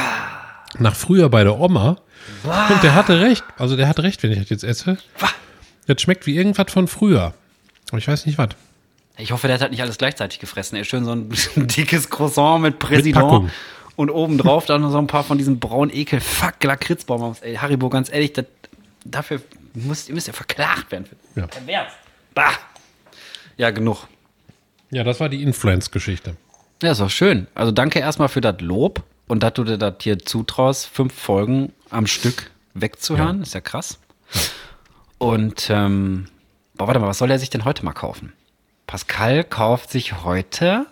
nach früher bei der Oma. Und der hatte recht. Also der hat recht, wenn ich das jetzt esse. Das schmeckt wie irgendwas von früher. Aber ich weiß nicht was. Ich hoffe, der hat halt nicht alles gleichzeitig gefressen. Er ist schön so ein dickes Croissant mit Präsident. Packung. und obendrauf dann noch so ein paar von diesen braunen Ekel. Fuck, Lakritzbonbons. Ey, Haribo, ganz ehrlich, das, dafür müsst, ihr müsst ja verklagt werden. Ja. Pervers. Bah. Ja, genug. Ja, das war die Influence-Geschichte. Ja, ist doch schön. Also danke erstmal für das Lob und dass du dir das hier zutraust, fünf Folgen am Stück wegzuhören. Ist ja krass. Und, ähm, boah, warte mal, was soll er sich denn heute mal kaufen? Pascal kauft sich heute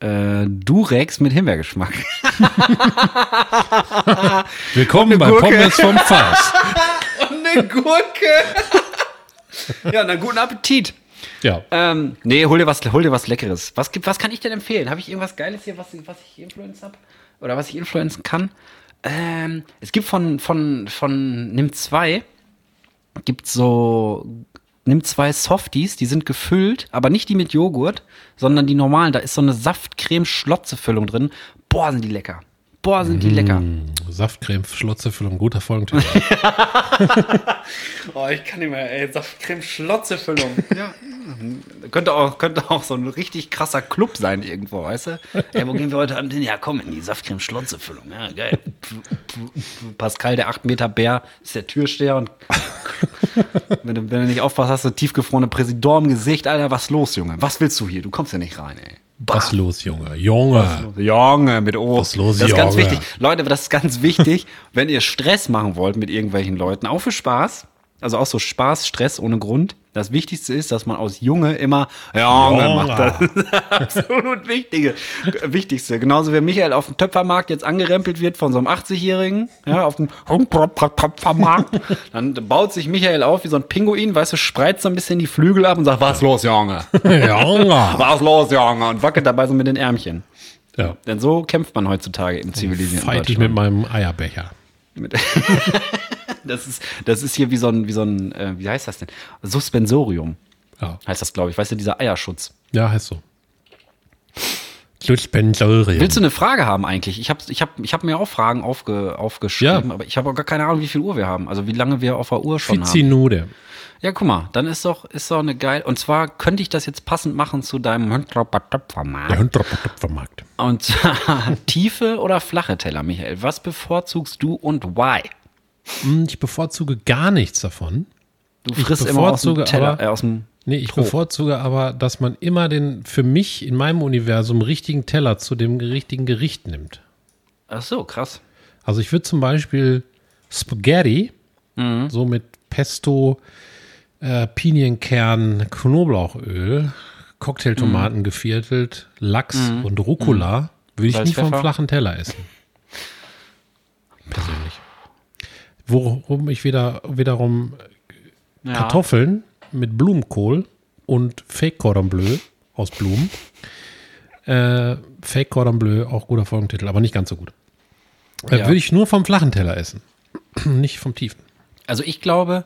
äh, Durex mit Himbeergeschmack. Willkommen bei. Pommes vom Fass. Und eine Gurke. ja, dann guten Appetit. Ja. Ähm, nee, hol dir was, hol dir was Leckeres. Was, gibt, was kann ich denn empfehlen? Habe ich irgendwas Geiles hier, was, was ich influenzen habe? Oder was ich influenzen kann? Ähm, es gibt von, von, von Nimm 2 gibt so Nimm 2 Softies, die sind gefüllt, aber nicht die mit Joghurt, sondern die normalen. Da ist so eine Saftcreme-Schlotze-Füllung drin. Boah, sind die lecker. Boah, sind die lecker. Saftcreme, Schlotzefüllung, guter Folgentitel. Oh, ich kann nicht mehr, ey. Saftcreme-Schlotze-Füllung. ja. Könnte auch, könnte auch so ein richtig krasser Club sein irgendwo, weißt du? Ey, wo gehen wir heute Abend hin? Ja, komm, in die Saftcreme-Schlotze-Füllung. Ja, geil. Pascal, der 8 Meter Bär, ist der Türsteher und wenn du, wenn du nicht aufpasst, hast du tiefgefrorene Präsident im Gesicht. Alter, was los, Junge? Was willst du hier? Du kommst ja nicht rein, ey. Was los, Junge? Junge. Junge, mit O. Was los, das ist ganz Junge? wichtig. Leute, das ist ganz wichtig, wenn ihr Stress machen wollt mit irgendwelchen Leuten, auch für Spaß, also auch so Spaß, Stress ohne Grund. Das Wichtigste ist, dass man aus Junge immer Junge macht. Das ist das absolut Wichtige. Wichtigste. Genauso wie Michael auf dem Töpfermarkt jetzt angerempelt wird von so einem 80-Jährigen, ja, auf dem Töpfermarkt. Dann baut sich Michael auf wie so ein Pinguin, weißt du, spreizt so ein bisschen die Flügel ab und sagt, was los, Junge? Junge. Was los, Junge? Und wackelt dabei so mit den Ärmchen. Ja. Denn so kämpft man heutzutage im zivilisierten Fight ich mit meinem Eierbecher. mit das, ist, das ist hier wie so ein, wie so ein äh, wie heißt das denn? Suspensorium Ja, heißt das, glaube ich. Weißt du, dieser Eierschutz. ja heißt so. Suspensorium. Willst du eine Frage haben eigentlich? Ich habe ich hab, ich hab mir auch Fragen aufge, aufgeschrieben, Ja. aber ich habe auch gar keine Ahnung, wie viel Uhr wir haben. Also wie lange wir auf der Uhr schon haben. Fizinude. Ja, guck mal, dann ist doch, ist doch eine geil. Und zwar könnte ich das jetzt passend machen zu deinem Der Hündroppertöpfermarkt. Und zwar tiefe oder flache Teller, Michael. Was bevorzugst du und why? Ich bevorzuge gar nichts davon. Du Ich frisst immer aus dem bevorzuge Teller, aber- äh, aus dem Nee, ich Trog. bevorzuge aber, dass man immer den für mich in meinem Universum richtigen Teller zu dem richtigen Gericht nimmt. Ach so, krass. Also ich würde zum Beispiel Spaghetti so mit Pesto, äh, Pinienkern, Knoblauchöl, Cocktailtomaten geviertelt, Lachs und Rucola würde ich Salz, nie vom flachen Teller essen. Persönlich. Worum ich wieder wiederum Ja. Kartoffeln mit Blumenkohl und Fake Cordon Bleu aus Blumen. Äh, Fake Cordon Bleu, auch guter Folgentitel, aber nicht ganz so gut. Äh, Ja. Würde ich nur vom flachen Teller essen, nicht vom tiefen. Also ich glaube,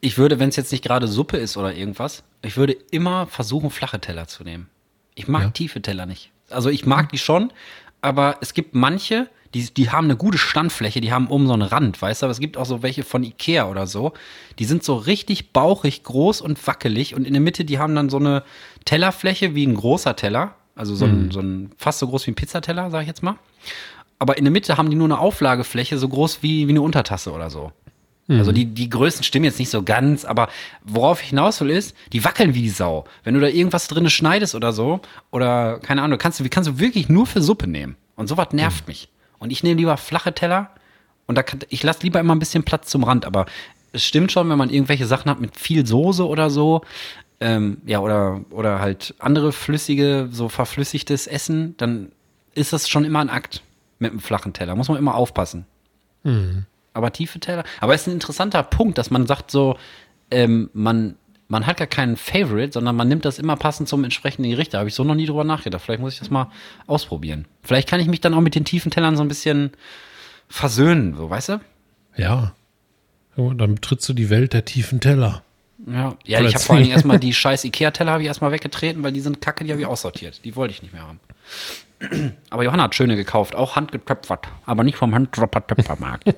ich würde, wenn es jetzt nicht gerade Suppe ist oder irgendwas, ich würde immer versuchen, flache Teller zu nehmen. Ich mag Ja. tiefe Teller nicht. Also ich mag die schon, aber es gibt manche, die, die haben eine gute Standfläche, die haben oben so einen Rand, weißt du, aber es gibt auch so welche von Ikea oder so, die sind so richtig bauchig groß und wackelig und in der Mitte, die haben dann so eine Tellerfläche wie ein großer Teller, also so ein, so ein fast so groß wie ein Pizzateller, sag ich jetzt mal. Aber in der Mitte haben die nur eine Auflagefläche so groß wie, wie eine Untertasse oder so. Also die, die Größen stimmen jetzt nicht so ganz, aber worauf ich hinaus will ist, die wackeln wie die Sau. Wenn du da irgendwas drin schneidest oder so, oder keine Ahnung, kannst du, kannst du wirklich nur für Suppe nehmen. Und sowas nervt mich. Und ich nehme lieber flache Teller und da kann, ich lasse lieber immer ein bisschen Platz zum Rand. Aber es stimmt schon, wenn man irgendwelche Sachen hat mit viel Soße oder so, ähm, ja, oder, oder halt andere flüssige, so verflüssigtes Essen, dann ist das schon immer ein Akt. mit einem flachen Teller. Muss man immer aufpassen. Mhm. Aber tiefe Teller. Aber es ist ein interessanter Punkt, dass man sagt so, ähm, man, man hat gar keinen Favorite, sondern man nimmt das immer passend zum entsprechenden Gericht. Da habe ich so noch nie drüber nachgedacht. Vielleicht muss ich das mal ausprobieren. Vielleicht kann ich mich dann auch mit den tiefen Tellern so ein bisschen versöhnen, so weißt du? Ja. Und dann betrittst du die Welt der tiefen Teller. Ja, ja ich habe vor allem erstmal die scheiß Ikea-Teller habe ich erstmal weggetreten, weil die sind kacke, die habe ich aussortiert. Die wollte ich nicht mehr haben. Aber Johanna hat schöne gekauft, auch handgetöpfert, aber nicht vom Handtöpfermarkt.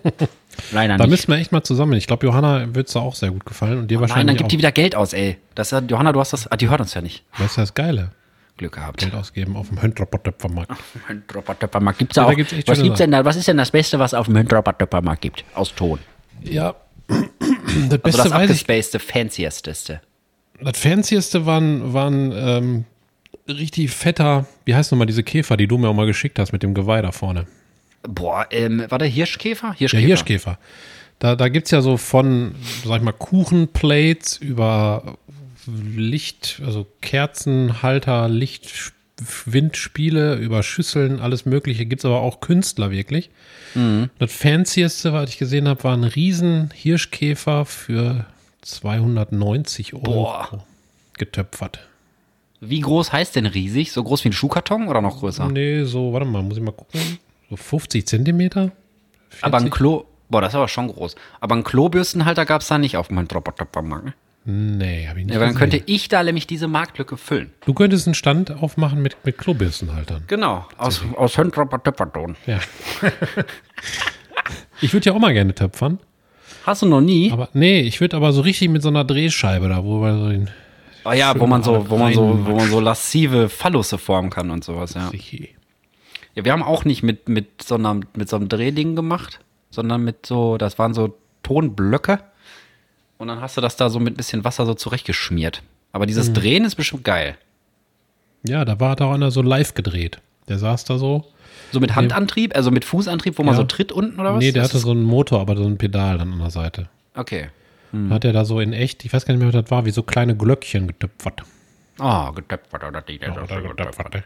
Leider Da nicht. müssen wir echt mal zusammen. Ich glaube, Johanna wird es auch sehr gut gefallen und dir Nein, dann wahrscheinlich gibt die auch. wieder Geld aus, ey. Das ja, Johanna, du hast das, ah, die hört uns ja nicht. Das ist ja das Geile. Glück gehabt. Geld ausgeben auf dem Höntroppertöpfermarkt. Töpfermarkt gibt's ja Ja, auch. da gibt's was gibt's denn da? Was ist denn das Beste, was auf dem Töpfermarkt gibt? Aus Ton. Ja. Das Also Beste das weiß ich. abgespacede, fanciesteste. Das Fancieste waren, waren ähm, richtig fetter, wie heißt nochmal diese Käfer, die du mir auch mal geschickt hast mit dem Geweih da vorne. Boah, ähm, war der Hirschkäfer? Der Hirschkäfer. Hirschkäfer. Da, da gibt es ja so von, sag ich mal, Kuchenplates über Licht, also Kerzenhalter, Licht, Windspiele, über Schüsseln, alles Mögliche. Gibt es aber auch Künstler wirklich. Das Fancieste, was ich gesehen habe, war ein riesen Hirschkäfer für 290 Euro Boah. getöpfert. Wie groß heißt denn riesig? So groß wie ein Schuhkarton oder noch größer? Nee, so, warte mal, muss ich mal gucken. So 50 Zentimeter? Aber ein 40? Klo, boah, das ist aber schon groß. Aber einen Klobürstenhalter gab es da nicht auf dem Töpfermarkt. Ne? Nee, habe ich nicht Ja, aber dann könnte ich da nämlich diese Marktlücke füllen. Du könntest einen Stand aufmachen mit, mit Klobürstenhaltern. Genau, aus, aus Töpferton. Ja. ich würde ja auch mal gerne töpfern. Hast du noch nie? Aber nee, ich würde aber so richtig mit so einer Drehscheibe da, wo wir so den. Ah ja, wo man so, wo man so, wo man so lassive Phallusse formen kann und sowas, ja. Ja, wir haben auch nicht mit, mit, so einer, mit so einem Drehding gemacht, sondern mit so, das waren so Tonblöcke. Und dann hast du das da so mit ein bisschen Wasser so zurechtgeschmiert. Aber Mhm. dieses Drehen ist bestimmt geil. Ja, da war da einer so live gedreht. Der saß da so. So mit Handantrieb, also mit Fußantrieb, wo man Ja. so tritt unten oder was? nee, der Das hatte so einen Motor, aber so ein Pedal dann an der Seite. Okay. Da hat er da so in echt, ich weiß gar nicht mehr, was das war, wie so kleine Glöckchen getöpfert. Ah, getöpfert oder die. Oder getöpfert.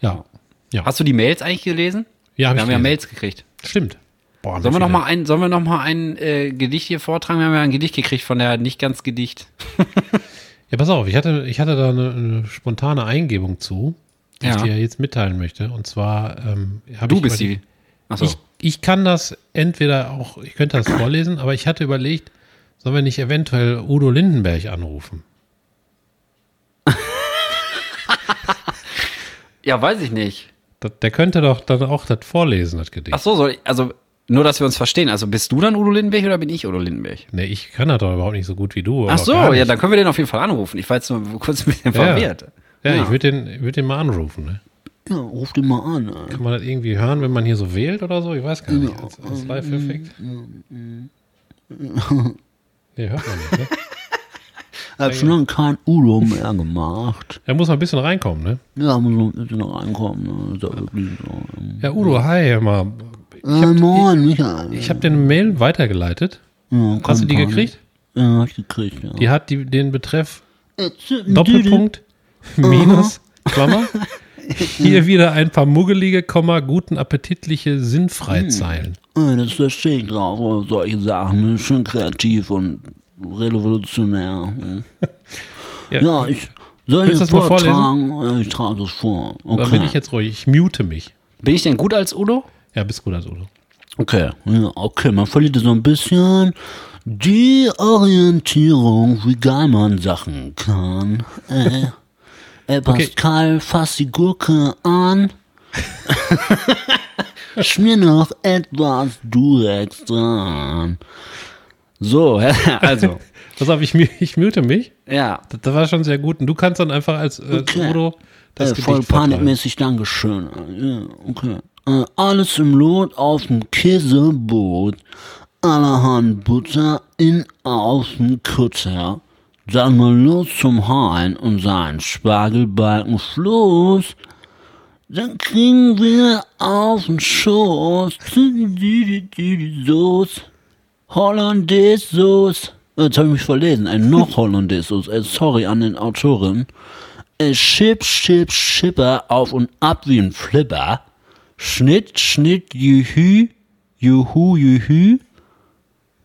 Ja. Ja. Hast du die Mails eigentlich gelesen? Ja, hab wir haben ja. Mails gekriegt. Stimmt. Boah, Sollen wir noch mal ein, sollen wir noch mal ein äh, Gedicht hier vortragen? Wir haben ja ein Gedicht gekriegt von der nicht ganz Gedicht. Ja, pass auf, ich hatte, ich hatte da eine, eine spontane Eingebung zu, die Ja. ich dir jetzt mitteilen möchte. Und zwar ähm, habe Du ich bist über die. Achso. Ich, ich kann das entweder auch, ich könnte das vorlesen, aber ich hatte überlegt, sollen wir nicht eventuell Udo Lindenberg anrufen? Ja, weiß ich nicht. Das, der könnte doch dann auch das vorlesen, das Gedicht. Ach so, soll ich, also nur, dass wir uns verstehen. Also bist du dann Udo Lindenberg oder bin ich Udo Lindenberg? Nee, ich kann das doch überhaupt nicht so gut wie du. Ach so, ja, dann können wir den auf jeden Fall anrufen. Ich war jetzt nur kurz ein bisschen Ja. verwirrt. Ja, ich würde den, würd den mal anrufen. Ne? Ja, ruf den mal an. ey. Kann man das irgendwie hören, wenn man hier so wählt oder so? Ich weiß gar nicht. Als, als Live-Effekt? Nee, hört man nicht, ne? Hab schon lange kein Udo mehr gemacht. Da muss man ein bisschen reinkommen, ne? Ja, muss so ein bisschen reinkommen. Ne? Ist ja so. Ja, Udo, hi, hör mal. Äh, moin, Michael. Ich habe dir eine Mail weitergeleitet. ja, Hast du die gekriegt? Ja, hab ich gekriegt, ja. Die hat die, den Betreff Doppelpunkt. Doppelpunkt, Minus, Klammer. Hier wieder ein paar muggelige, Komma, guten appetitliche Sinnfreizeilen. Ja, das verstehe ich drauf, aber solche Sachen. Ne? Schön kreativ und revolutionär. Ne? Ja, ich soll ich das mal? Ja, ich trage das vor. Da bin Okay. ich jetzt ruhig. Ich mute mich. Bin ich denn gut als Udo? Ja, bist gut als Udo. Okay, ja, okay, man verliert so ein bisschen die Orientierung, wie geil man Sachen kann. Äh, äh Pascal, fass die Gurke an. Schmier noch etwas Durex dran. So, also, Pass auf, ich, ich mute mich. ja. Das, das war schon sehr gut. Und du kannst dann einfach als äh, Okay. Udo das äh, voll panikmäßig, Dankeschön. Ja, okay. Äh, alles im Lot auf dem Käsebrot. Allerhand Butter in auf dem Kutter. Dann mal los zum Hein und seinen Spargelbalken Floß. Dann kriegen wir auf den Schoß Soße. Hollandaise Soße. Jetzt habe ich mich verlesen. Ein noch Hollandaise Soße. Äh, sorry an den Autoren. Äh, Chip, Chip, Schipper auf und ab wie ein Flipper. Schnitt, Schnitt, Juhü, Juhu, Juhü.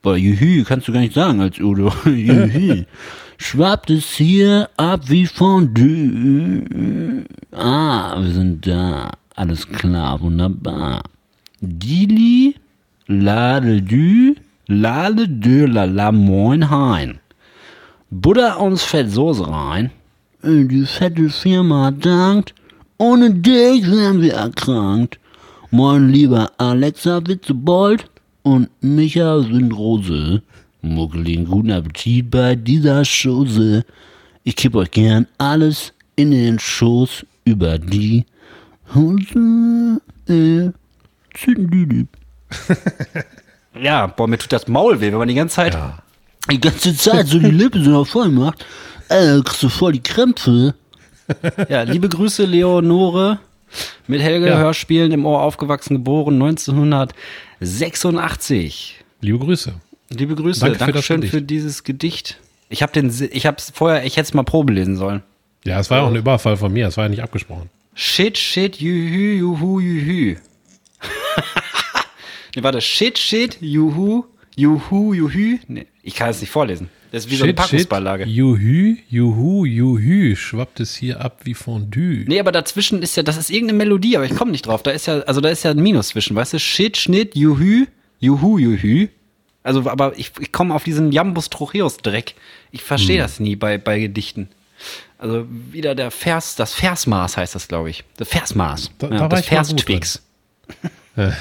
Boah, Juhü kannst du gar nicht sagen als Udo. Juhü. Schwappt es hier ab wie Fondue. Ah, wir sind da. Alles klar, wunderbar. Dili, lade du, lade de la la moin hein. Butter und Fettsoße rein. Die fette Firma dankt, ohne dich wären wir erkrankt. Mein lieber Alexa Witzebold und Micha Windrose. Muckeligen guten Appetit bei dieser Chose. Ich kipp euch gern alles in den Schoß über die Hose. Äh. Ja, boah, mir tut das Maul weh, wenn man die ganze Zeit. Die ganze Zeit so die Lippen so noch voll macht. Äh, kriegst du voll die Krämpfe. Ja, liebe Grüße, Leonore. Mit Helge Ja. Hörspielen im Ohr aufgewachsen, geboren 1986. Liebe Grüße. Liebe Grüße, Danke für Dankeschön Gedicht. für dieses Gedicht. Ich habe den, ich habe vorher, ich hätte es mal Probe lesen sollen. Ja, es war ja auch ein Überfall von mir, es war ja nicht abgesprochen. Shit, shit, juhu, juhu, juhu. nee, warte, shit, shit, juhu, juhu, juhu. Nee, ich kann es nicht vorlesen. Das ist wie so eine Packungsbeilage. Juhü, juhu, juhü, schwappt es hier ab wie Fondue. Nee, aber dazwischen ist ja, das ist irgendeine Melodie, aber ich komme nicht drauf. Da ist ja, also da ist ja ein Minus zwischen, weißt du? Shit, Schnitt, Juhu, Juhu, Juhu. Also, aber ich, ich komme auf diesen Jambus Trocheus-Dreck. Ich verstehe Hm. das nie bei, bei Gedichten. Also wieder der Vers, das Versmaß heißt das, glaube ich. Das Versmaß. Da- ja, da war das ich mal gut Verstwix.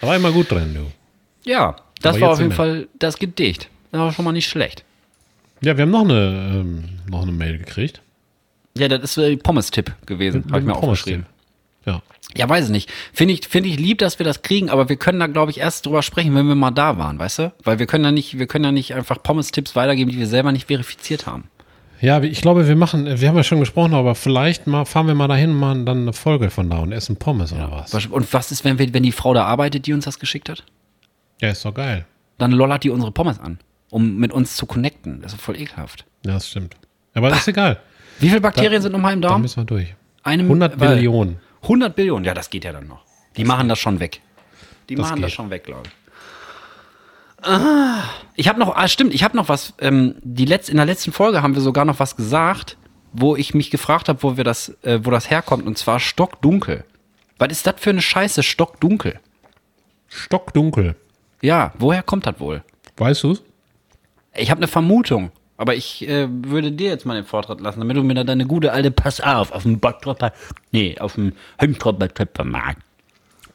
Da war immer gut drin, du. Ja, das Aber war auf jeden Fall das Gedicht. Das war schon mal nicht schlecht. Ja, wir haben noch eine, ähm, noch eine Mail gekriegt. Ja, das ist äh, Pommes-Tipp gewesen, habe ich mir einem aufgeschrieben. Ja. Ja, weiß ich nicht. Finde ich, finde ich lieb, dass wir das kriegen, aber wir können da, glaube ich, erst drüber sprechen, wenn wir mal da waren, weißt du? Weil wir können ja nicht, wir können ja nicht einfach Pommes-Tipps weitergeben, die wir selber nicht verifiziert haben. Ja, ich glaube, wir machen, wir haben ja schon gesprochen, aber vielleicht mal fahren wir mal dahin und machen dann eine Folge von da und essen Pommes oder was. Was- Und was ist, wenn, wir, wenn die Frau da arbeitet, die uns das geschickt hat? Ja, ist doch geil. Dann lollert die unsere Pommes an, um mit uns zu connecten. Das ist voll ekelhaft. Ja, das stimmt. Aber das ist egal. Wie viele Bakterien sind nochmal im Da Darm? müssen wir durch. Eine 100 weil- Billionen. 100 Billionen, ja, das geht ja dann noch. Die machen das schon weg. Die Das machen das geht. schon weg, glaube ich. Ah, ich habe noch, ah, stimmt, ich habe noch was. Ähm, die letz, in der letzten Folge haben wir sogar noch was gesagt, wo ich mich gefragt habe, wo wir das, äh, wo das herkommt, und zwar stockdunkel. Was ist das für eine Scheiße, stockdunkel? Stockdunkel. Ja, woher kommt das wohl? Weißt du's? Ich habe eine Vermutung, aber ich äh, würde dir jetzt mal den Vortritt lassen, damit du mir da deine gute alte Pass auf auf dem Backtropper, nee, auf dem Hemdtropper Töpfermarkt.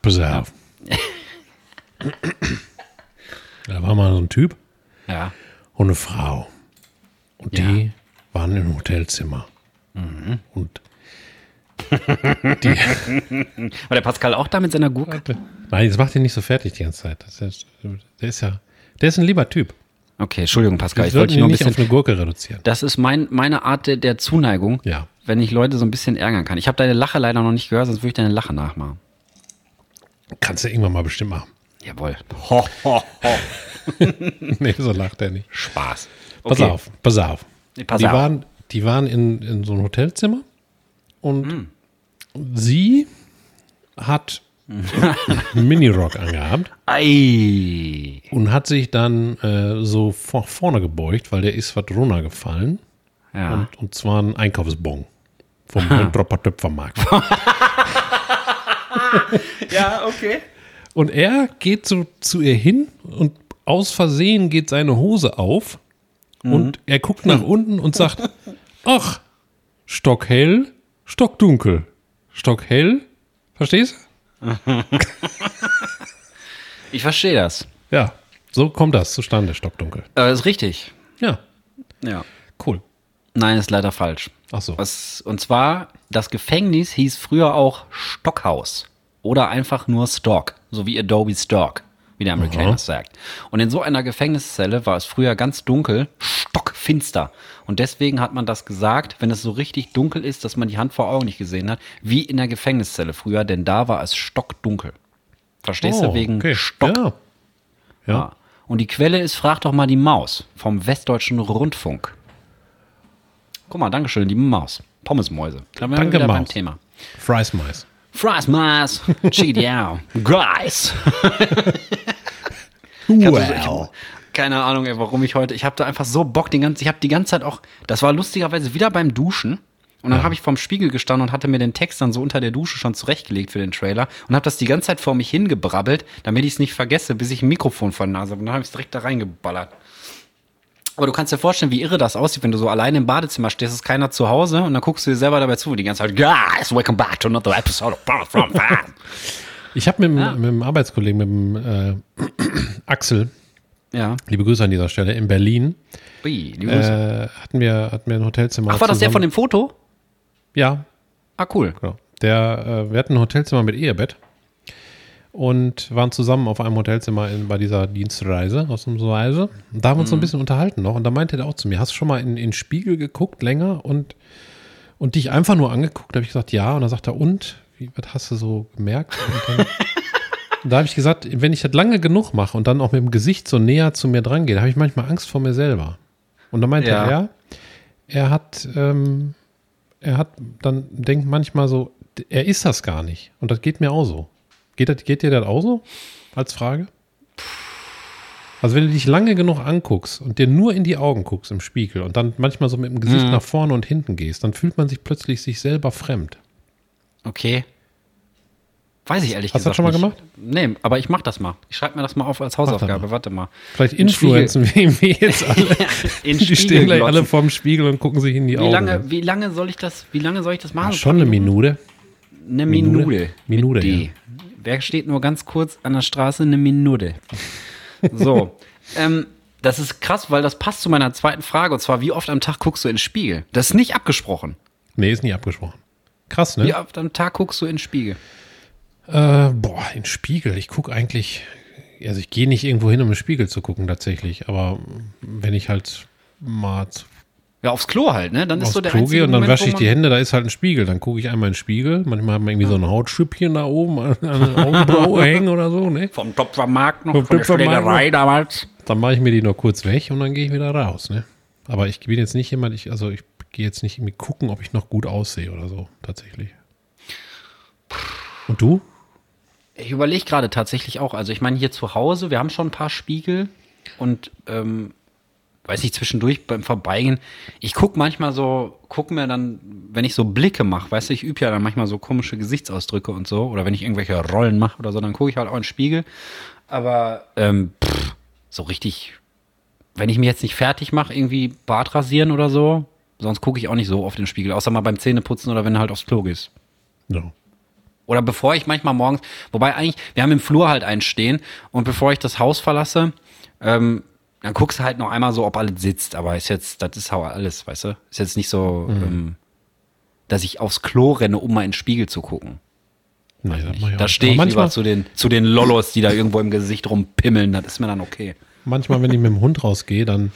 Pass auf. da war mal so ein Typ Ja. und eine Frau. Und Ja. die waren im Hotelzimmer. Und War der Pascal auch da mit seiner Gurke? nein, das macht ihn nicht so fertig die ganze Zeit. Das ist, der ist ja, der ist ein lieber Typ. Okay, Entschuldigung, Pascal, Wir ich wollte dich nur ein nicht auf bisschen. eine Gurke reduzieren. Das ist mein, meine Art der, der Zuneigung, Ja. wenn ich Leute so ein bisschen ärgern kann. Ich habe deine Lache leider noch nicht gehört, sonst würde ich deine Lache nachmachen. Kannst du irgendwann mal bestimmt machen. Jawohl. nee, so lacht er nicht. Spaß. Pass Okay. auf, pass auf. Nee, pass die, auf. Waren, die waren in, in so einem Hotelzimmer und Hm. sie hat Minirock angehabt Ei. und hat sich dann äh, so vor, vorne gebeugt, weil der ist was runtergefallen. Ja. Und, und zwar ein Einkaufsbon vom Dropper Töpfermarkt. ja, okay. Und er geht so zu ihr hin und aus Versehen geht seine Hose auf und er guckt nach unten und sagt, ach, stockhell, stockdunkel. Stockhell, verstehst Ich verstehe das. Ja, so kommt das zustande, stockdunkel. Aber das ist richtig. Ja, Ja. cool. Nein, ist leider falsch. Ach so. Was, und zwar, das Gefängnis hieß früher auch Stockhaus. Oder einfach nur Stock. So wie Adobe Stock, wie der Amerikaner Aha. sagt. Und in so einer Gefängniszelle war es früher ganz dunkel, stockfinster. Und deswegen hat man das gesagt, wenn es so richtig dunkel ist, dass man die Hand vor Augen nicht gesehen hat, wie in der Gefängniszelle früher, denn da war es stockdunkel. Verstehst du? Wegen Oh, okay. Stock. Ja. Ja. Ja. Und die Quelle ist Frag doch mal die Maus vom Westdeutschen Rundfunk. Guck mal, Dankeschön, liebe Maus. Pommesmäuse. Danke, Maus. Thema. Fries Mais. Fries, Mars, Chidiao, Guys. Well. Keine Ahnung, ey, warum ich heute. Ich habe da einfach so Bock, den ganzen. Ich habe die ganze Zeit auch. Das war lustigerweise wieder beim Duschen. Und dann habe ich vorm Spiegel gestanden und hatte mir den Text dann so unter der Dusche schon zurechtgelegt für den Trailer und habe das die ganze Zeit vor mich hingebrabbelt, damit ich es nicht vergesse, bis ich ein Mikrofon vor der Nase habe. Und dann habe ich es direkt da reingeballert. Aber du kannst dir vorstellen, wie irre das aussieht, wenn du so alleine im Badezimmer stehst, ist keiner zu Hause und dann guckst du dir selber dabei zu, die ganze Zeit, guys, welcome back to another episode of from. Ich habe mit, dem- mit dem Arbeitskollegen, mit dem äh, Axel, Ja. liebe Grüße an dieser Stelle, in Berlin, Ui, äh, hatten, wir, hatten wir ein Hotelzimmer. Ach, war das der von dem Foto? Ja, Ah, cool. genau. Der, äh, wir hatten ein Hotelzimmer mit Ehebett und waren zusammen auf einem Hotelzimmer in, bei dieser Dienstreise, Ausnahmsweise. Und da haben wir uns so ein bisschen unterhalten noch. Und da meinte er auch zu mir, hast du schon mal in, in den Spiegel geguckt länger und, und dich einfach nur angeguckt? Da habe ich gesagt, ja. Und dann sagt er, und? Wie, was hast du so gemerkt? Und dann, da habe ich gesagt, wenn ich das lange genug mache und dann auch mit dem Gesicht so näher zu mir dran gehe, habe ich manchmal Angst vor mir selber. Und dann meinte Ja. er, er hat, ähm, er hat, dann denkt manchmal so, er ist das gar nicht. Und das geht mir auch so. Geht, das, geht dir das auch so? Als Frage? Also wenn du dich lange genug anguckst und dir nur in die Augen guckst im Spiegel und dann manchmal so mit dem Gesicht nach vorne und hinten gehst, dann fühlt man sich plötzlich sich selber fremd. Okay. Weiß ich ehrlich Hast du gesagt. das schon mal nicht. gemacht? Nee, aber ich mach das mal. Ich schreibe mir das mal auf als Hausaufgabe. Warte mal. Vielleicht influenzen wir jetzt alle. In Die stehen gleich alle vorm Spiegel und gucken sich in die Wie Augen. lange, wie lange soll ich das, wie lange soll ich das machen? Ach, schon eine Minute. Eine Minute? Minute. Minute, Mit D. Wer steht nur ganz kurz an der Straße? Eine Minute. So. ähm, das ist krass, weil das passt zu meiner zweiten Frage. Und zwar, wie oft am Tag guckst du in den Spiegel? Das ist nicht abgesprochen. Nee, ist nie abgesprochen. Krass, ne? Wie oft am Tag guckst du in den Spiegel? Äh, boah, in den Spiegel. Ich gucke eigentlich, also ich gehe nicht irgendwo hin, um im Spiegel zu gucken tatsächlich. Aber wenn ich halt mal zu- Ja, aufs Klo halt, ne? Dann ist aufs so der Klo gehe und dann Moment, wasche ich die Hände, da ist halt ein Spiegel. Dann gucke ich einmal in den Spiegel. Manchmal haben wir irgendwie so ein Hautschüppchen da oben an der Augenbraue hängen oder so, ne? Vom Topfermarkt noch, Vom von der Schlägerei noch. damals. Dann mache ich mir die noch kurz weg und dann gehe ich wieder raus, ne? Aber ich bin jetzt nicht jemand, ich, also ich gehe jetzt nicht irgendwie gucken, ob ich noch gut aussehe oder so, tatsächlich. Und du? Ich überlege gerade tatsächlich auch. Also ich meine, hier zu Hause, wir haben schon ein paar Spiegel und ähm, weiß nicht, zwischendurch beim Vorbeigehen, ich gucke manchmal so, gucke mir dann, wenn ich so Blicke mache, weißt du, ich übe ja dann manchmal so komische Gesichtsausdrücke und so, oder wenn ich irgendwelche Rollen mache oder so, dann gucke ich halt auch in den Spiegel. Aber ähm, pff, so richtig, wenn ich mir jetzt nicht fertig mache, irgendwie Bart rasieren oder so, sonst gucke ich auch nicht so oft in den Spiegel, außer mal beim Zähneputzen oder wenn du halt aufs Klo gehst. Ja. Oder bevor ich manchmal morgens, wobei eigentlich, wir haben im Flur halt einen stehen und bevor ich das Haus verlasse, ähm, dann guckst du halt noch einmal so, ob alles sitzt. Aber ist jetzt, das ist auch alles, weißt du? Ist jetzt nicht so, ähm, dass ich aufs Klo renne, um mal in den Spiegel zu gucken. Nee, das ich auch Da stehe ich lieber manchmal, zu den, zu den Lollos, die da irgendwo im Gesicht rumpimmeln. Das ist mir dann okay. manchmal, wenn ich mit dem Hund rausgehe, dann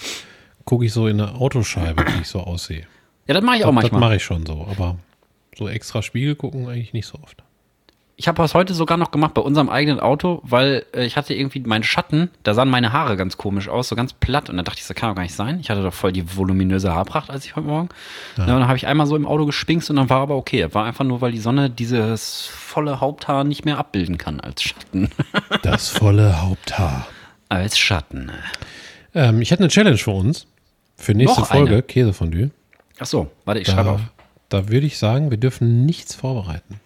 gucke ich so in eine Autoscheibe, wie ich so aussehe. Ja, das mache ich auch Das manchmal. mache ich schon so, aber so extra Spiegel gucken eigentlich nicht so oft. Ich habe das heute sogar noch gemacht bei unserem eigenen Auto, weil äh, ich hatte irgendwie meinen Schatten, da sahen meine Haare ganz komisch aus, so ganz platt. Und dann dachte ich, das kann doch gar nicht sein. Ich hatte doch voll die voluminöse Haarpracht, als ich heute Morgen. Ja. und dann habe ich einmal so im Auto gespinkst und dann war aber okay. War einfach nur, weil die Sonne dieses volle Haupthaar nicht mehr abbilden kann als Schatten. Das volle Haupthaar. als Schatten. Ähm, ich hätte eine Challenge für uns. Für nächste Noch Folge, eine? Käsefondue. Ach so, warte, ich schreibe Da, auf. da würde ich sagen, wir dürfen nichts vorbereiten.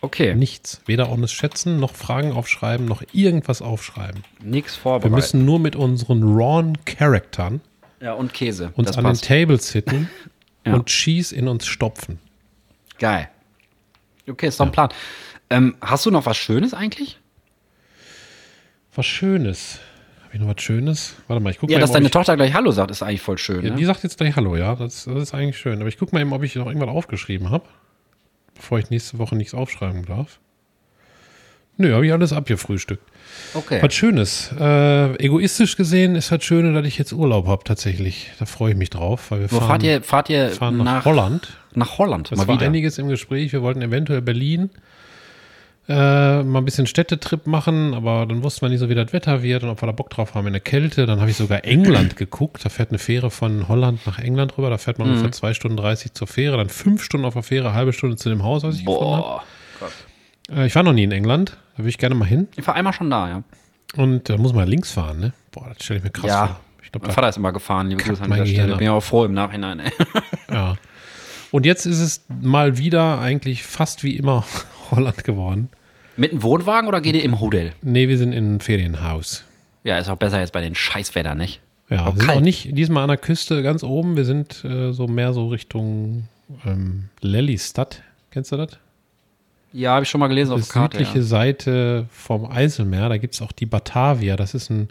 Okay, Nichts. Weder ohne Schätzen, noch Fragen aufschreiben, noch irgendwas aufschreiben. nix Wir vorbereitet. müssen nur mit unseren rawen Charaktern ja, und Käse. uns das an passt. den Tables sitten Ja. und Cheese in uns stopfen. Geil. Okay, ist doch ein Plan. Ähm, hast du noch was Schönes eigentlich? Was Schönes. Habe ich noch was Schönes? Warte mal, ich gucke Ja, mal, dass eben, deine ich, Tochter gleich Hallo sagt, ist eigentlich voll schön. ja, Ne? Die sagt jetzt gleich Hallo, ja. Das, das ist eigentlich schön. Aber ich gucke mal eben, ob ich noch irgendwas aufgeschrieben habe, bevor ich nächste Woche nichts aufschreiben darf. Nö, habe ich alles abgefrühstückt. Okay. Was Schönes. Äh, egoistisch gesehen ist das Schöne, dass ich jetzt Urlaub habe tatsächlich. Da freue ich mich drauf, weil wir Wo fahren, fahrt ihr, fahrt ihr fahren nach, nach, Holland. Nach Holland, Es war wieder. einiges im Gespräch. Wir wollten eventuell Berlin äh, mal ein bisschen Städtetrip machen, aber dann wussten wir nicht so, wie das Wetter wird und ob wir da Bock drauf haben in der Kälte. Dann habe ich sogar England geguckt. Da fährt eine Fähre von Holland nach England rüber. Da fährt man Mhm. ungefähr zwei Stunden 30 zur Fähre, dann fünf Stunden auf der Fähre, halbe Stunde zu dem Haus, was ich gefunden habe. Boah, Äh, ich war noch nie in England. Da würde ich gerne mal hin. Ich war einmal schon da, ja. Und da muss man links fahren, ne? Boah, das stelle ich mir krass ja. vor. Ich glaub, mein da, Vater ist immer gefahren, liebe Grüße an dieser Stelle. Bin ja auch froh im Nachhinein, ey. ja. Und jetzt ist es mal wieder eigentlich fast wie immer Holland geworden. Mit einem Wohnwagen oder geht ihr im Hotel? Nee, wir sind in einem Ferienhaus. Ja, ist auch besser jetzt bei den Scheißwetter, nicht? Ja, Auch wir sind auch nicht diesmal an der Küste ganz oben. Wir sind äh, so mehr so Richtung ähm, Lelystad. Kennst du das? Ja, habe ich schon mal gelesen auf Das der Karte. südliche Ja. Seite vom Eiselmeer. Da gibt es auch die Batavia. Das ist ein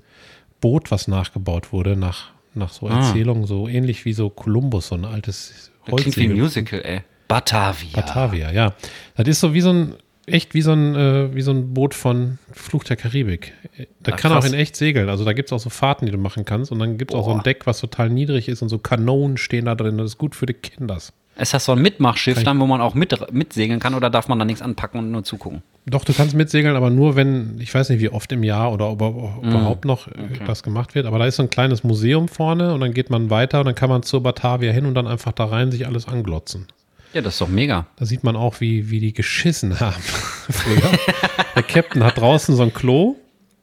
Boot, was nachgebaut wurde nach, nach so Ah. Erzählungen. So ähnlich wie so Columbus, so ein altes Das klingt wie ein Musical, ey. Batavia. Batavia, ja. Das ist so wie so ein, echt wie so ein, äh, wie so ein Boot von Fluch der Karibik. Da Ach, kann auch krass. in echt segeln. Also da gibt es auch so Fahrten, die du machen kannst. Und dann gibt es auch so ein. Deck, was total niedrig ist und so Kanonen stehen da drin. Das ist gut für die Kinders. Ist das so ein Mitmachschiff dann, wo man auch mit, mitsegeln kann oder darf man da nichts anpacken und nur zugucken? Doch, du kannst mitsegeln, aber nur wenn, ich weiß nicht, wie oft im Jahr oder ob, ob Mhm. überhaupt noch äh, das gemacht wird. Aber da ist so ein kleines Museum vorne und dann geht man weiter und dann kann man zur Batavia hin und dann einfach da rein sich alles anglotzen. Ja, das ist doch mega. Da sieht man auch, wie, wie die geschissen haben früher. Der Captain hat draußen so ein Klo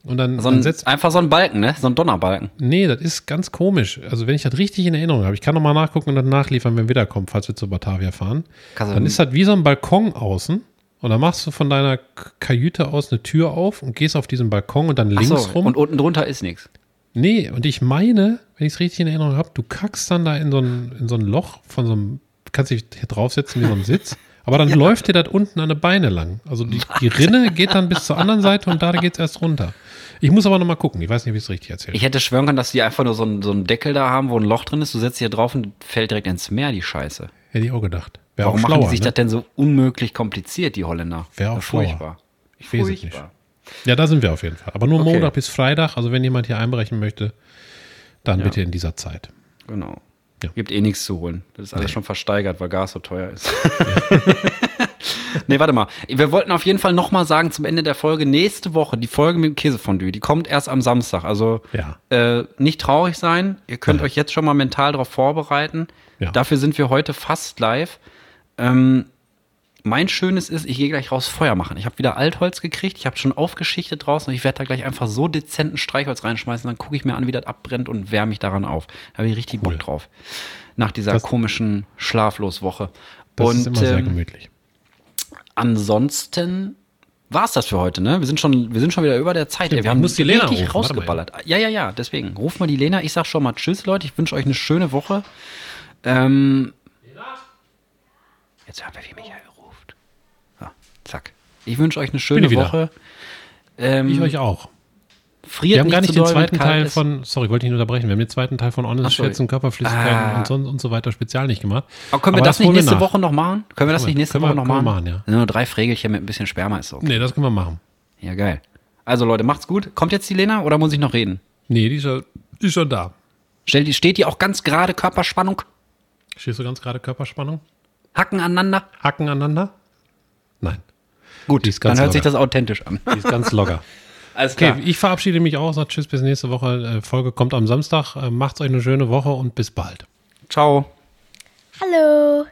und dann, So dann ein, setzt. einfach so ein Balken, ne? So ein Donnerbalken. Nee, das ist ganz komisch. Also, wenn ich das richtig in Erinnerung habe, ich kann nochmal nachgucken und dann nachliefern, wenn wir wiederkommen, falls wir zur Batavia fahren. Du- Dann ist das wie so ein Balkon außen. Und dann machst du von deiner Kajüte aus eine Tür auf und gehst auf diesen Balkon und dann links so, rum. und unten drunter ist nichts. nee, und ich meine, wenn ich es richtig in Erinnerung habe, du kackst dann da in so ein, in so ein Loch von so einem, kannst dich hier draufsetzen wie so ein Sitz. Aber dann läuft dir das unten an die Beine lang. Also die, die Rinne geht dann bis zur anderen Seite und da geht es erst runter. Ich muss aber nochmal gucken. Ich weiß nicht, wie ich es richtig erzähle. Ich hätte schwören können, dass die einfach nur so einen, so einen Deckel da haben, wo ein Loch drin ist. Du setzt hier drauf und fällt direkt ins Meer, die Scheiße. Hätte ich auch gedacht. Wäre Warum auch machen schlauer, die sich ne? das denn so unmöglich kompliziert, die Holländer? Wäre auch Ja, schlauer. furchtbar. Ich weiß es nicht. Furchtbar. Ja, da sind wir auf jeden Fall. Aber nur Okay. Montag bis Freitag. Also wenn jemand hier einbrechen möchte, dann bitte in dieser Zeit. Genau. Ja. Gibt eh nichts zu holen. Das ist alles schon versteigert, weil Gas so teuer ist. nee, warte mal. Wir wollten auf jeden Fall nochmal sagen zum Ende der Folge, nächste Woche, die Folge mit dem Käsefondue, die kommt erst am Samstag. Also Ja. äh, nicht traurig sein. Ihr könnt euch jetzt schon mal mental darauf vorbereiten. Ja. Dafür sind wir heute fast live. Ähm, mein Schönes ist, ich gehe gleich raus Feuer machen. Ich habe wieder Altholz gekriegt, ich habe schon aufgeschichtet draußen und ich werde da gleich einfach so dezenten Streichholz reinschmeißen. Dann gucke ich mir an, wie das abbrennt und wärme mich daran auf. Da habe ich richtig Cool. Bock drauf. Nach dieser Das- komischen Schlafloswoche. Das und ist immer sehr ähm, gemütlich. ansonsten war es das für heute, ne? Wir sind schon, wir sind schon wieder über der Zeit. ey. Wir haben muss die Lena richtig mal rausgeballert. Ja, ja, ja, deswegen. Ruf mal die Lena. Ich sag schon mal Tschüss, Leute. Ich wünsche euch eine schöne Woche. Ähm, jetzt hören wir, wie Michael. Ich wünsche euch eine schöne. Woche. Ähm, Ich euch auch. friert Wir haben gar nicht den zweiten Teil ist. von, sorry, wollte ich nicht unterbrechen, wir haben den zweiten Teil von Honest Ach so. Schätzen, Körperflüssigkeiten Ah. und, so, und so weiter spezial nicht gemacht. Aber können wir das, nicht holen nächste nach. Woche noch machen? Können wir das nicht wir- nächste können Woche wir- noch können wir machen? machen, ja. Nur drei Frägelchen mit ein bisschen Sperma ist so. Nee, das können wir machen. Ja, geil. Also Leute, macht's gut. Kommt jetzt die Lena oder muss ich noch reden? Nee, die ist, ja, die ist schon da. Stell, die- steht die auch ganz gerade Körperspannung? Stehst du ganz gerade Körperspannung? Hacken aneinander? Hacken aneinander? Gut, dann hört sich locker. das authentisch an. die ist ganz locker. Alles Okay, ich verabschiede mich auch, sage Tschüss, bis nächste Woche. Äh, Folge kommt am Samstag. Äh, Macht's euch eine schöne Woche und bis bald. Ciao. Hallo.